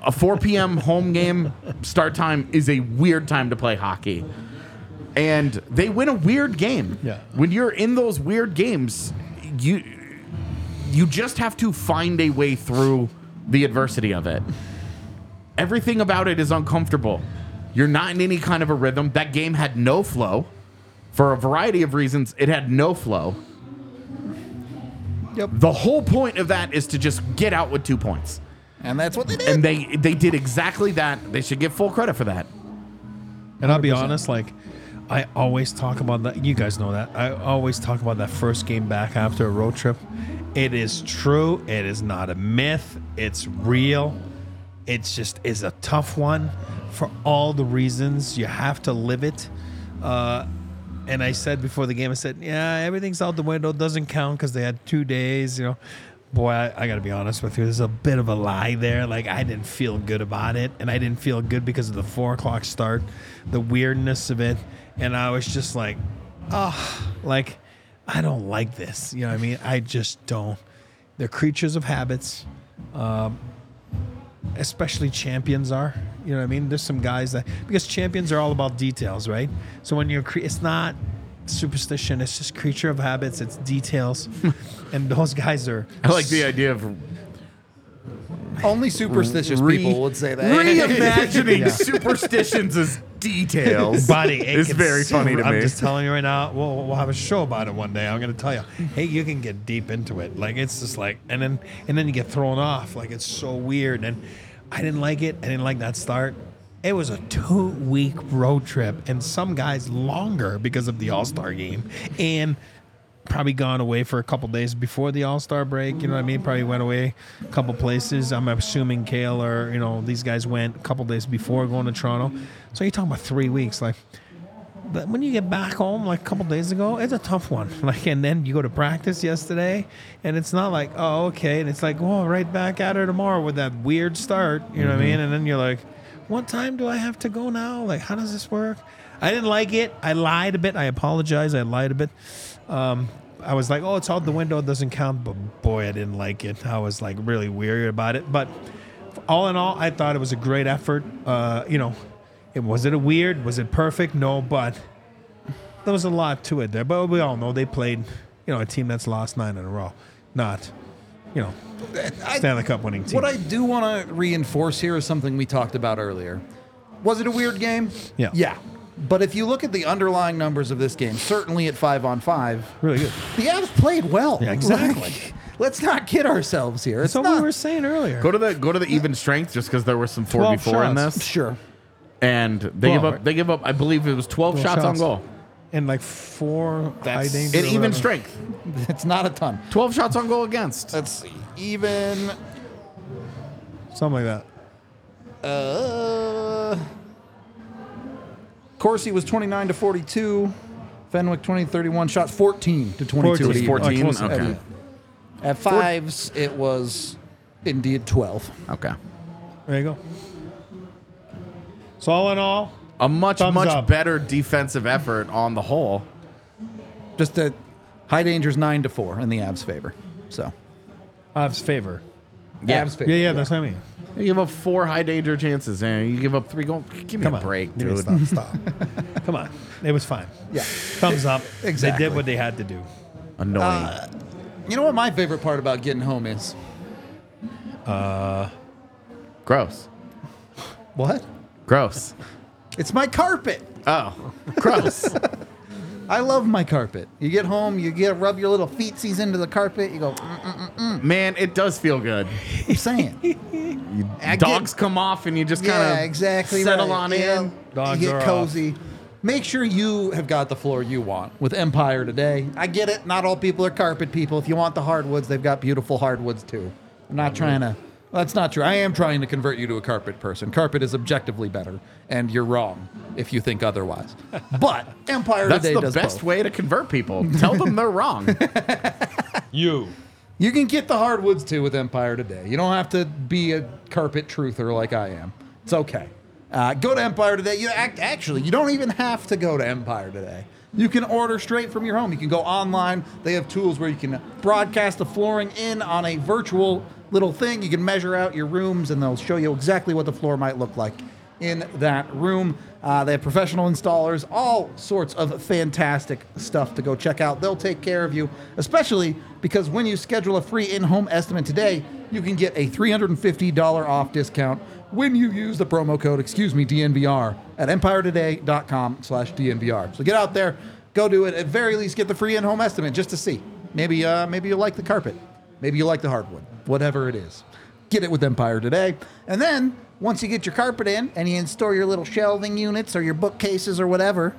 Speaker 1: A 4 p.m. home game start time is a weird time to play hockey. And they win a weird game.
Speaker 3: Yeah.
Speaker 1: When you're in those weird games, you you just have to find a way through the adversity of it. Everything about it is uncomfortable. You're not in any kind of a rhythm. That game had no flow. For a variety of reasons, it had no flow.
Speaker 2: Yep.
Speaker 1: The whole point of that is to just get out with two points.
Speaker 2: And that's what they did.
Speaker 1: And they they did exactly that. They should get full credit for that.
Speaker 3: And I'll be honest, like I always talk about that. You guys know that. I always talk about that first game back after a road trip. It is true. It is not a myth. It's real. It's just is a tough one for all the reasons you have to live it. Uh, and I said before the game, I said, yeah, everything's out the window. Doesn't count because they had two days. You know, boy, I, I got to be honest with you. There's a bit of a lie there. Like I didn't feel good about it, and I didn't feel good because of the four o'clock start, the weirdness of it, and I was just like, oh, like I don't like this. You know what I mean? I just don't. They're creatures of habits. Um, especially champions are. You know what I mean? There's some guys that because champions are all about details, right? So when you're, cre- it's not superstition. It's just creature of habits. It's details, and those guys are.
Speaker 1: I like the idea of
Speaker 2: Only superstitious
Speaker 1: re-
Speaker 2: people would say that.
Speaker 1: reimagining superstitions as details.
Speaker 3: Buddy, it
Speaker 1: it's
Speaker 3: gets
Speaker 1: very funny to
Speaker 3: I'm
Speaker 1: me.
Speaker 3: just telling you right now. We'll, we'll have a show about it one day. I'm going to tell you. Hey, you can get deep into it. Like it's just like, and then and then you get thrown off. Like it's so weird. And I didn't like it. I didn't like that start. It was a two week road trip, and some guys longer because of the All Star game, and probably gone away for a couple days before the All Star break. You know what I mean? Probably went away a couple places. I'm assuming Kale or you know these guys went a couple days before going to Toronto. So you're talking about three weeks, like. But when you get back home, like a couple days ago, it's a tough one. Like, and then you go to practice yesterday, and it's not like, oh, okay, and it's like, oh, right back at her tomorrow with that weird start. You know what I mm-hmm. mean? And then you're like, what time do I have to go now? Like, how does this work? I didn't like it. I lied a bit. I apologize. I lied a bit. Um, I was like, oh, it's out the window. It doesn't count. But boy, I didn't like it. I was like really weary about it. But all in all, I thought it was a great effort. Uh, you know, it was it a weird? Was it perfect? No, but there was a lot to it there. But we all know they played, you know, a team that's lost nine in a row, not, you know,
Speaker 2: I-
Speaker 3: Stanley Cup winning team.
Speaker 2: What I do want to reinforce here is something we talked about earlier. Was it a weird game?
Speaker 3: Yeah.
Speaker 2: Yeah. But if you look at the underlying numbers of this game, certainly at five on five,
Speaker 3: really good.
Speaker 2: the Avs played well.
Speaker 3: Yeah, exactly.
Speaker 2: Like, let's not kid ourselves here. It's
Speaker 3: That's what
Speaker 2: not
Speaker 3: we were saying earlier.
Speaker 1: Go to the go to the even strength just because there were some four
Speaker 3: 12
Speaker 1: before in
Speaker 3: shots.
Speaker 1: this,
Speaker 2: sure.
Speaker 1: and they
Speaker 3: Well,
Speaker 1: give up. They give up. I believe it was twelve shots, on goal
Speaker 3: and like four high
Speaker 2: That's-
Speaker 3: danger.
Speaker 1: in even strength.
Speaker 2: It's not a ton.
Speaker 1: Twelve shots on goal against.
Speaker 2: That's even.
Speaker 3: something like that.
Speaker 2: Uh, Corsi was 29 to 42. Fenwick 20 31. Shots 14 to 22.
Speaker 3: 14.
Speaker 2: at
Speaker 1: 14?
Speaker 3: Oh,
Speaker 1: Okay.
Speaker 3: enough.
Speaker 2: At fives, it was indeed 12.
Speaker 1: Okay.
Speaker 3: There you go. So all in all,
Speaker 1: A much
Speaker 3: Thumbs
Speaker 1: much
Speaker 3: up.
Speaker 1: better defensive effort on the whole.
Speaker 2: Just a high danger's 9 to 4 in the Avs' favor. So,
Speaker 3: Avs favor.
Speaker 1: Yeah.
Speaker 2: Avs' favor.
Speaker 3: Yeah, yeah, that's what I mean.
Speaker 1: You give up four high danger chances, and you give up three goals. Give me
Speaker 3: Come
Speaker 1: a
Speaker 3: on,
Speaker 1: break,
Speaker 3: Give me a
Speaker 1: dude.
Speaker 3: Stop, stop. Come on, it was fine.
Speaker 2: Yeah.
Speaker 3: Thumbs up.
Speaker 2: Exactly.
Speaker 3: They did what they had to do.
Speaker 1: Annoying.
Speaker 2: Uh, you know what my favorite part about getting home is?
Speaker 1: Uh, Gross.
Speaker 2: What?
Speaker 1: Gross.
Speaker 2: It's my carpet.
Speaker 1: Oh, gross.
Speaker 2: I love my carpet. You get home, you get rub your little feetsies into the carpet. You go, mm, mm, mm, mm.
Speaker 1: Man, it does feel good.
Speaker 2: I'm saying. I get-
Speaker 1: Dogs come off, and you just kind of
Speaker 2: yeah, exactly.
Speaker 1: settle
Speaker 2: right.
Speaker 1: on
Speaker 2: Yeah.
Speaker 1: in.
Speaker 3: Dogs
Speaker 2: you get
Speaker 3: are off.
Speaker 2: cozy. Make sure you have got the floor you want with Empire today. I get it. Not all people are carpet people. If you want the hardwoods, they've got beautiful hardwoods too. I'm not trying to. That's not true. I am trying to convert you to a carpet person. Carpet is objectively better, and you're wrong if you think otherwise. But Empire Today.
Speaker 1: That's
Speaker 2: today
Speaker 1: the
Speaker 2: does
Speaker 1: best
Speaker 2: both.
Speaker 1: way to convert people. Tell them they're wrong.
Speaker 3: You.
Speaker 2: You can get the hardwoods too with Empire today. You don't have to be a carpet truther like I am. It's okay. Uh, go to Empire today. You act, actually, you don't even have to go to Empire today. You can order straight from your home. You can go online. They have tools where you can broadcast the flooring in on a virtual little thing. You can measure out your rooms, and they'll show you exactly what the floor might look like in that room. Uh, they have professional installers, all sorts of fantastic stuff to go check out. They'll take care of you, especially because when you schedule a free in home estimate today, you can get a $350 off discount when you use the promo code, excuse me, DNVR at empiretoday.com slash DNVR. So get out there, go do it. At very least, get the free in home estimate just to see. Maybe, uh, maybe you'll like the carpet. Maybe you like the hardwood, whatever it is. Get it with Empire today. And then once you get your carpet in and you install your little shelving units or your bookcases or whatever,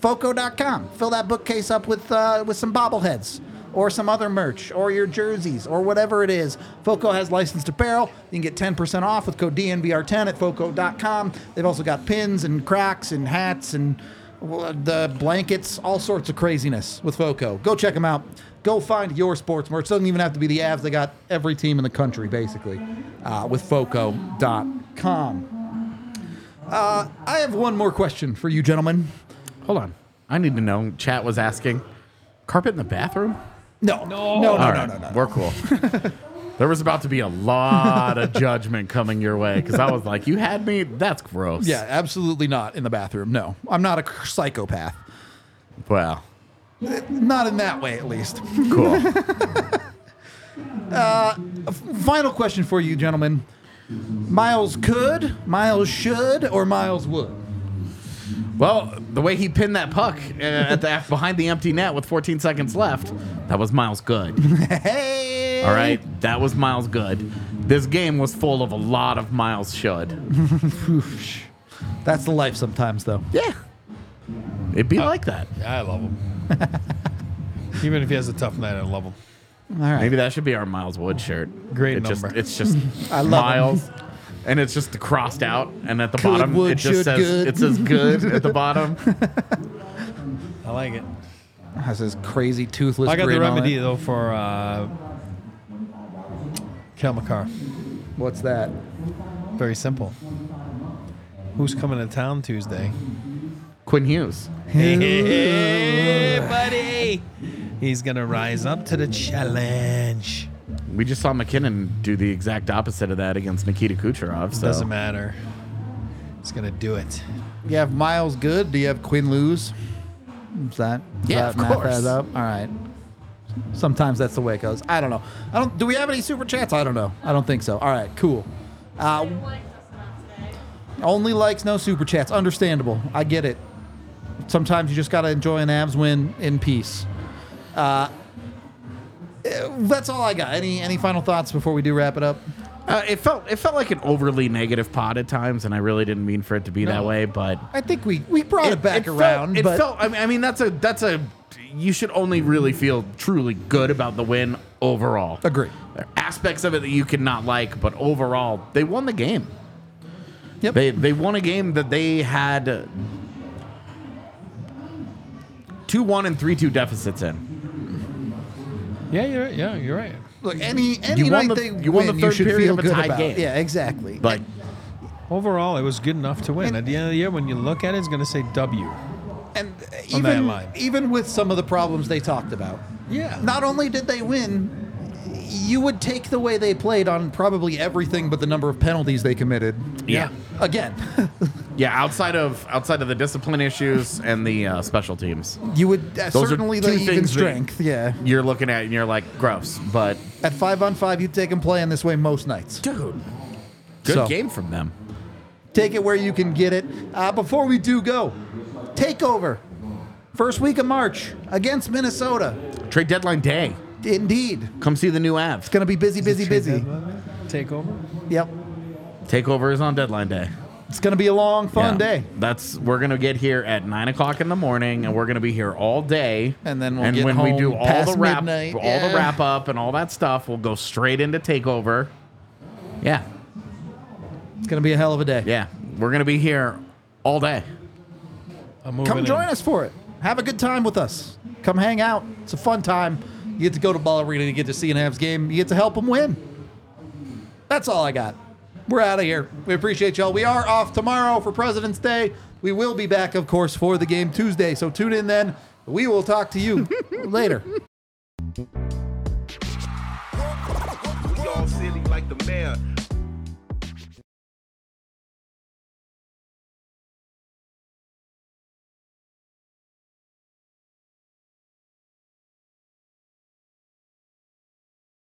Speaker 2: Foco.com. Fill that bookcase up with uh, with some bobbleheads or some other merch or your jerseys or whatever it is. Foco has licensed apparel. You can get 10% off with code DNVR10 at Foco.com. They've also got pins and cracks and hats and the blankets, all sorts of craziness with Foco. Go check them out. Go find your sports merch. Doesn't even have to be the Avs. They got every team in the country, basically, uh, with Foco.com. Uh, I have one more question for you, gentlemen.
Speaker 1: Hold on. I need to know. Chat was asking. Carpet in the bathroom?
Speaker 2: No, no, no, no,
Speaker 1: All
Speaker 2: no,
Speaker 1: right,
Speaker 2: no, no.
Speaker 1: We're cool. there was about to be a lot of judgment coming your way because I was like, "You had me. That's gross."
Speaker 2: Yeah, absolutely not in the bathroom. No, I'm not a psychopath.
Speaker 1: Well,
Speaker 2: Not in that way, at least.
Speaker 1: cool.
Speaker 2: Final question for you, gentlemen. Miles could, Miles should, or Miles would?
Speaker 1: well, the way he pinned that puck uh, at the behind the empty net with 14 seconds left, that was Miles good.
Speaker 2: Hey!
Speaker 1: All right, that was Miles good. This game was full of a lot of Miles should.
Speaker 2: That's the life sometimes, though.
Speaker 1: Yeah, it'd be like that.
Speaker 3: Yeah, I love him. Even if he has a tough night, I love him.
Speaker 2: All right.
Speaker 1: Maybe that should be our Miles Wood shirt.
Speaker 3: Great
Speaker 1: it
Speaker 3: number.
Speaker 1: Just, it's just
Speaker 2: I love 'em.
Speaker 1: Miles, and it's just crossed out, and at the bottom
Speaker 2: wood,
Speaker 1: it just says
Speaker 2: good.
Speaker 1: it says good at the bottom.
Speaker 3: I like it.
Speaker 2: Has this crazy toothless
Speaker 3: I got the remedy though for uh, Cale Makar.
Speaker 2: What's that?
Speaker 3: Very simple. Who's coming to town Tuesday?
Speaker 1: Quinn Hughes.
Speaker 3: Hey, buddy. He's gonna rise up to the challenge.
Speaker 1: We just saw MacKinnon do the exact opposite of that against Nikita Kucherov. So
Speaker 3: Doesn't matter. He's gonna do it.
Speaker 2: You have Miles good. Do you have Quinn lose? Is that? does
Speaker 1: Yeah,
Speaker 2: that
Speaker 1: of
Speaker 2: math
Speaker 1: course.
Speaker 2: add up? All right. Sometimes that's the way it goes. I don't know. I don't. Do we have any super chats? I don't know. I don't think so. All right. Cool. Uh, only likes, no super chats. Understandable. I get it. Sometimes you just gotta enjoy an Avs win in peace. Uh, that's all I got. Any any final thoughts before we do wrap it up?
Speaker 1: uh, it felt it felt like an overly negative pod at times, and I really didn't mean for it to be that way. But
Speaker 2: I think we we brought it, back
Speaker 1: felt-
Speaker 2: around.
Speaker 1: it
Speaker 2: but
Speaker 1: felt. I mean, I mean, that's a that's a. You should only really feel truly good about the win overall.
Speaker 2: agree.
Speaker 1: There are aspects of it that you cannot like, but overall, they won the game.
Speaker 2: Yep.
Speaker 1: They they won a game that they had two one and three two deficits in.
Speaker 3: Yeah, you're right. Yeah, you're right.
Speaker 2: Look, any any
Speaker 1: You
Speaker 2: night
Speaker 1: the-
Speaker 2: they
Speaker 1: you won the
Speaker 2: win,
Speaker 1: third
Speaker 2: you should
Speaker 1: period
Speaker 2: feel
Speaker 1: of a
Speaker 2: good
Speaker 1: tied
Speaker 2: about.
Speaker 1: game.
Speaker 2: Yeah, exactly.
Speaker 1: Like
Speaker 3: Overall, it was good enough to win. At the end of the year, when you look at it, it's gonna say W.
Speaker 2: and even even with some of the problems they talked about,
Speaker 3: Yeah.
Speaker 2: not only did they win, you would take the way they played on probably everything but the number of penalties they committed.
Speaker 1: yeah.
Speaker 2: Again,
Speaker 1: Yeah, outside of outside of the discipline issues and the uh, special teams,
Speaker 2: you would uh,
Speaker 1: Those are
Speaker 2: certainly
Speaker 1: two
Speaker 2: the even
Speaker 1: things that-
Speaker 2: strength. Yeah,
Speaker 1: you're looking at and you're like gross, but
Speaker 2: at five on five, you'd take them playing this way most nights.
Speaker 1: dude, good
Speaker 2: So-
Speaker 1: game from them.
Speaker 2: Take it where you can get it. Uh, before we do go, takeover. First week of March against Minnesota.
Speaker 1: Trade deadline day.
Speaker 2: Indeed.
Speaker 1: Come see the new Avs.
Speaker 2: Gonna be busy, busy, busy.
Speaker 3: Take over.
Speaker 2: Yep.
Speaker 1: Takeover is on deadline day.
Speaker 2: It's gonna be a long, fun
Speaker 1: Yeah.
Speaker 2: day.
Speaker 1: That's we're gonna get here at nine o'clock in the morning, and we're gonna be here all day.
Speaker 2: And then we'll
Speaker 1: and
Speaker 2: get
Speaker 1: when we
Speaker 2: home
Speaker 1: do all
Speaker 2: past
Speaker 1: the wrap,
Speaker 2: midnight,
Speaker 1: all
Speaker 2: yeah.
Speaker 1: the wrap up and all that stuff, we'll go straight into takeover. Yeah,
Speaker 2: It's gonna be a hell of a day.
Speaker 1: yeah, we're gonna be here all day.
Speaker 3: I'm moving
Speaker 2: Come join
Speaker 3: in.
Speaker 2: us for it. Have a good time with us. Come hang out. It's a fun time. You get to go to Ball Arena. You get to see an Avs game. You get to help them win. That's all I got. We're out of here. We appreciate y'all. We are off tomorrow for President's Day. We will be back, of course, for the game Tuesday. So tune in then. We will talk to you later.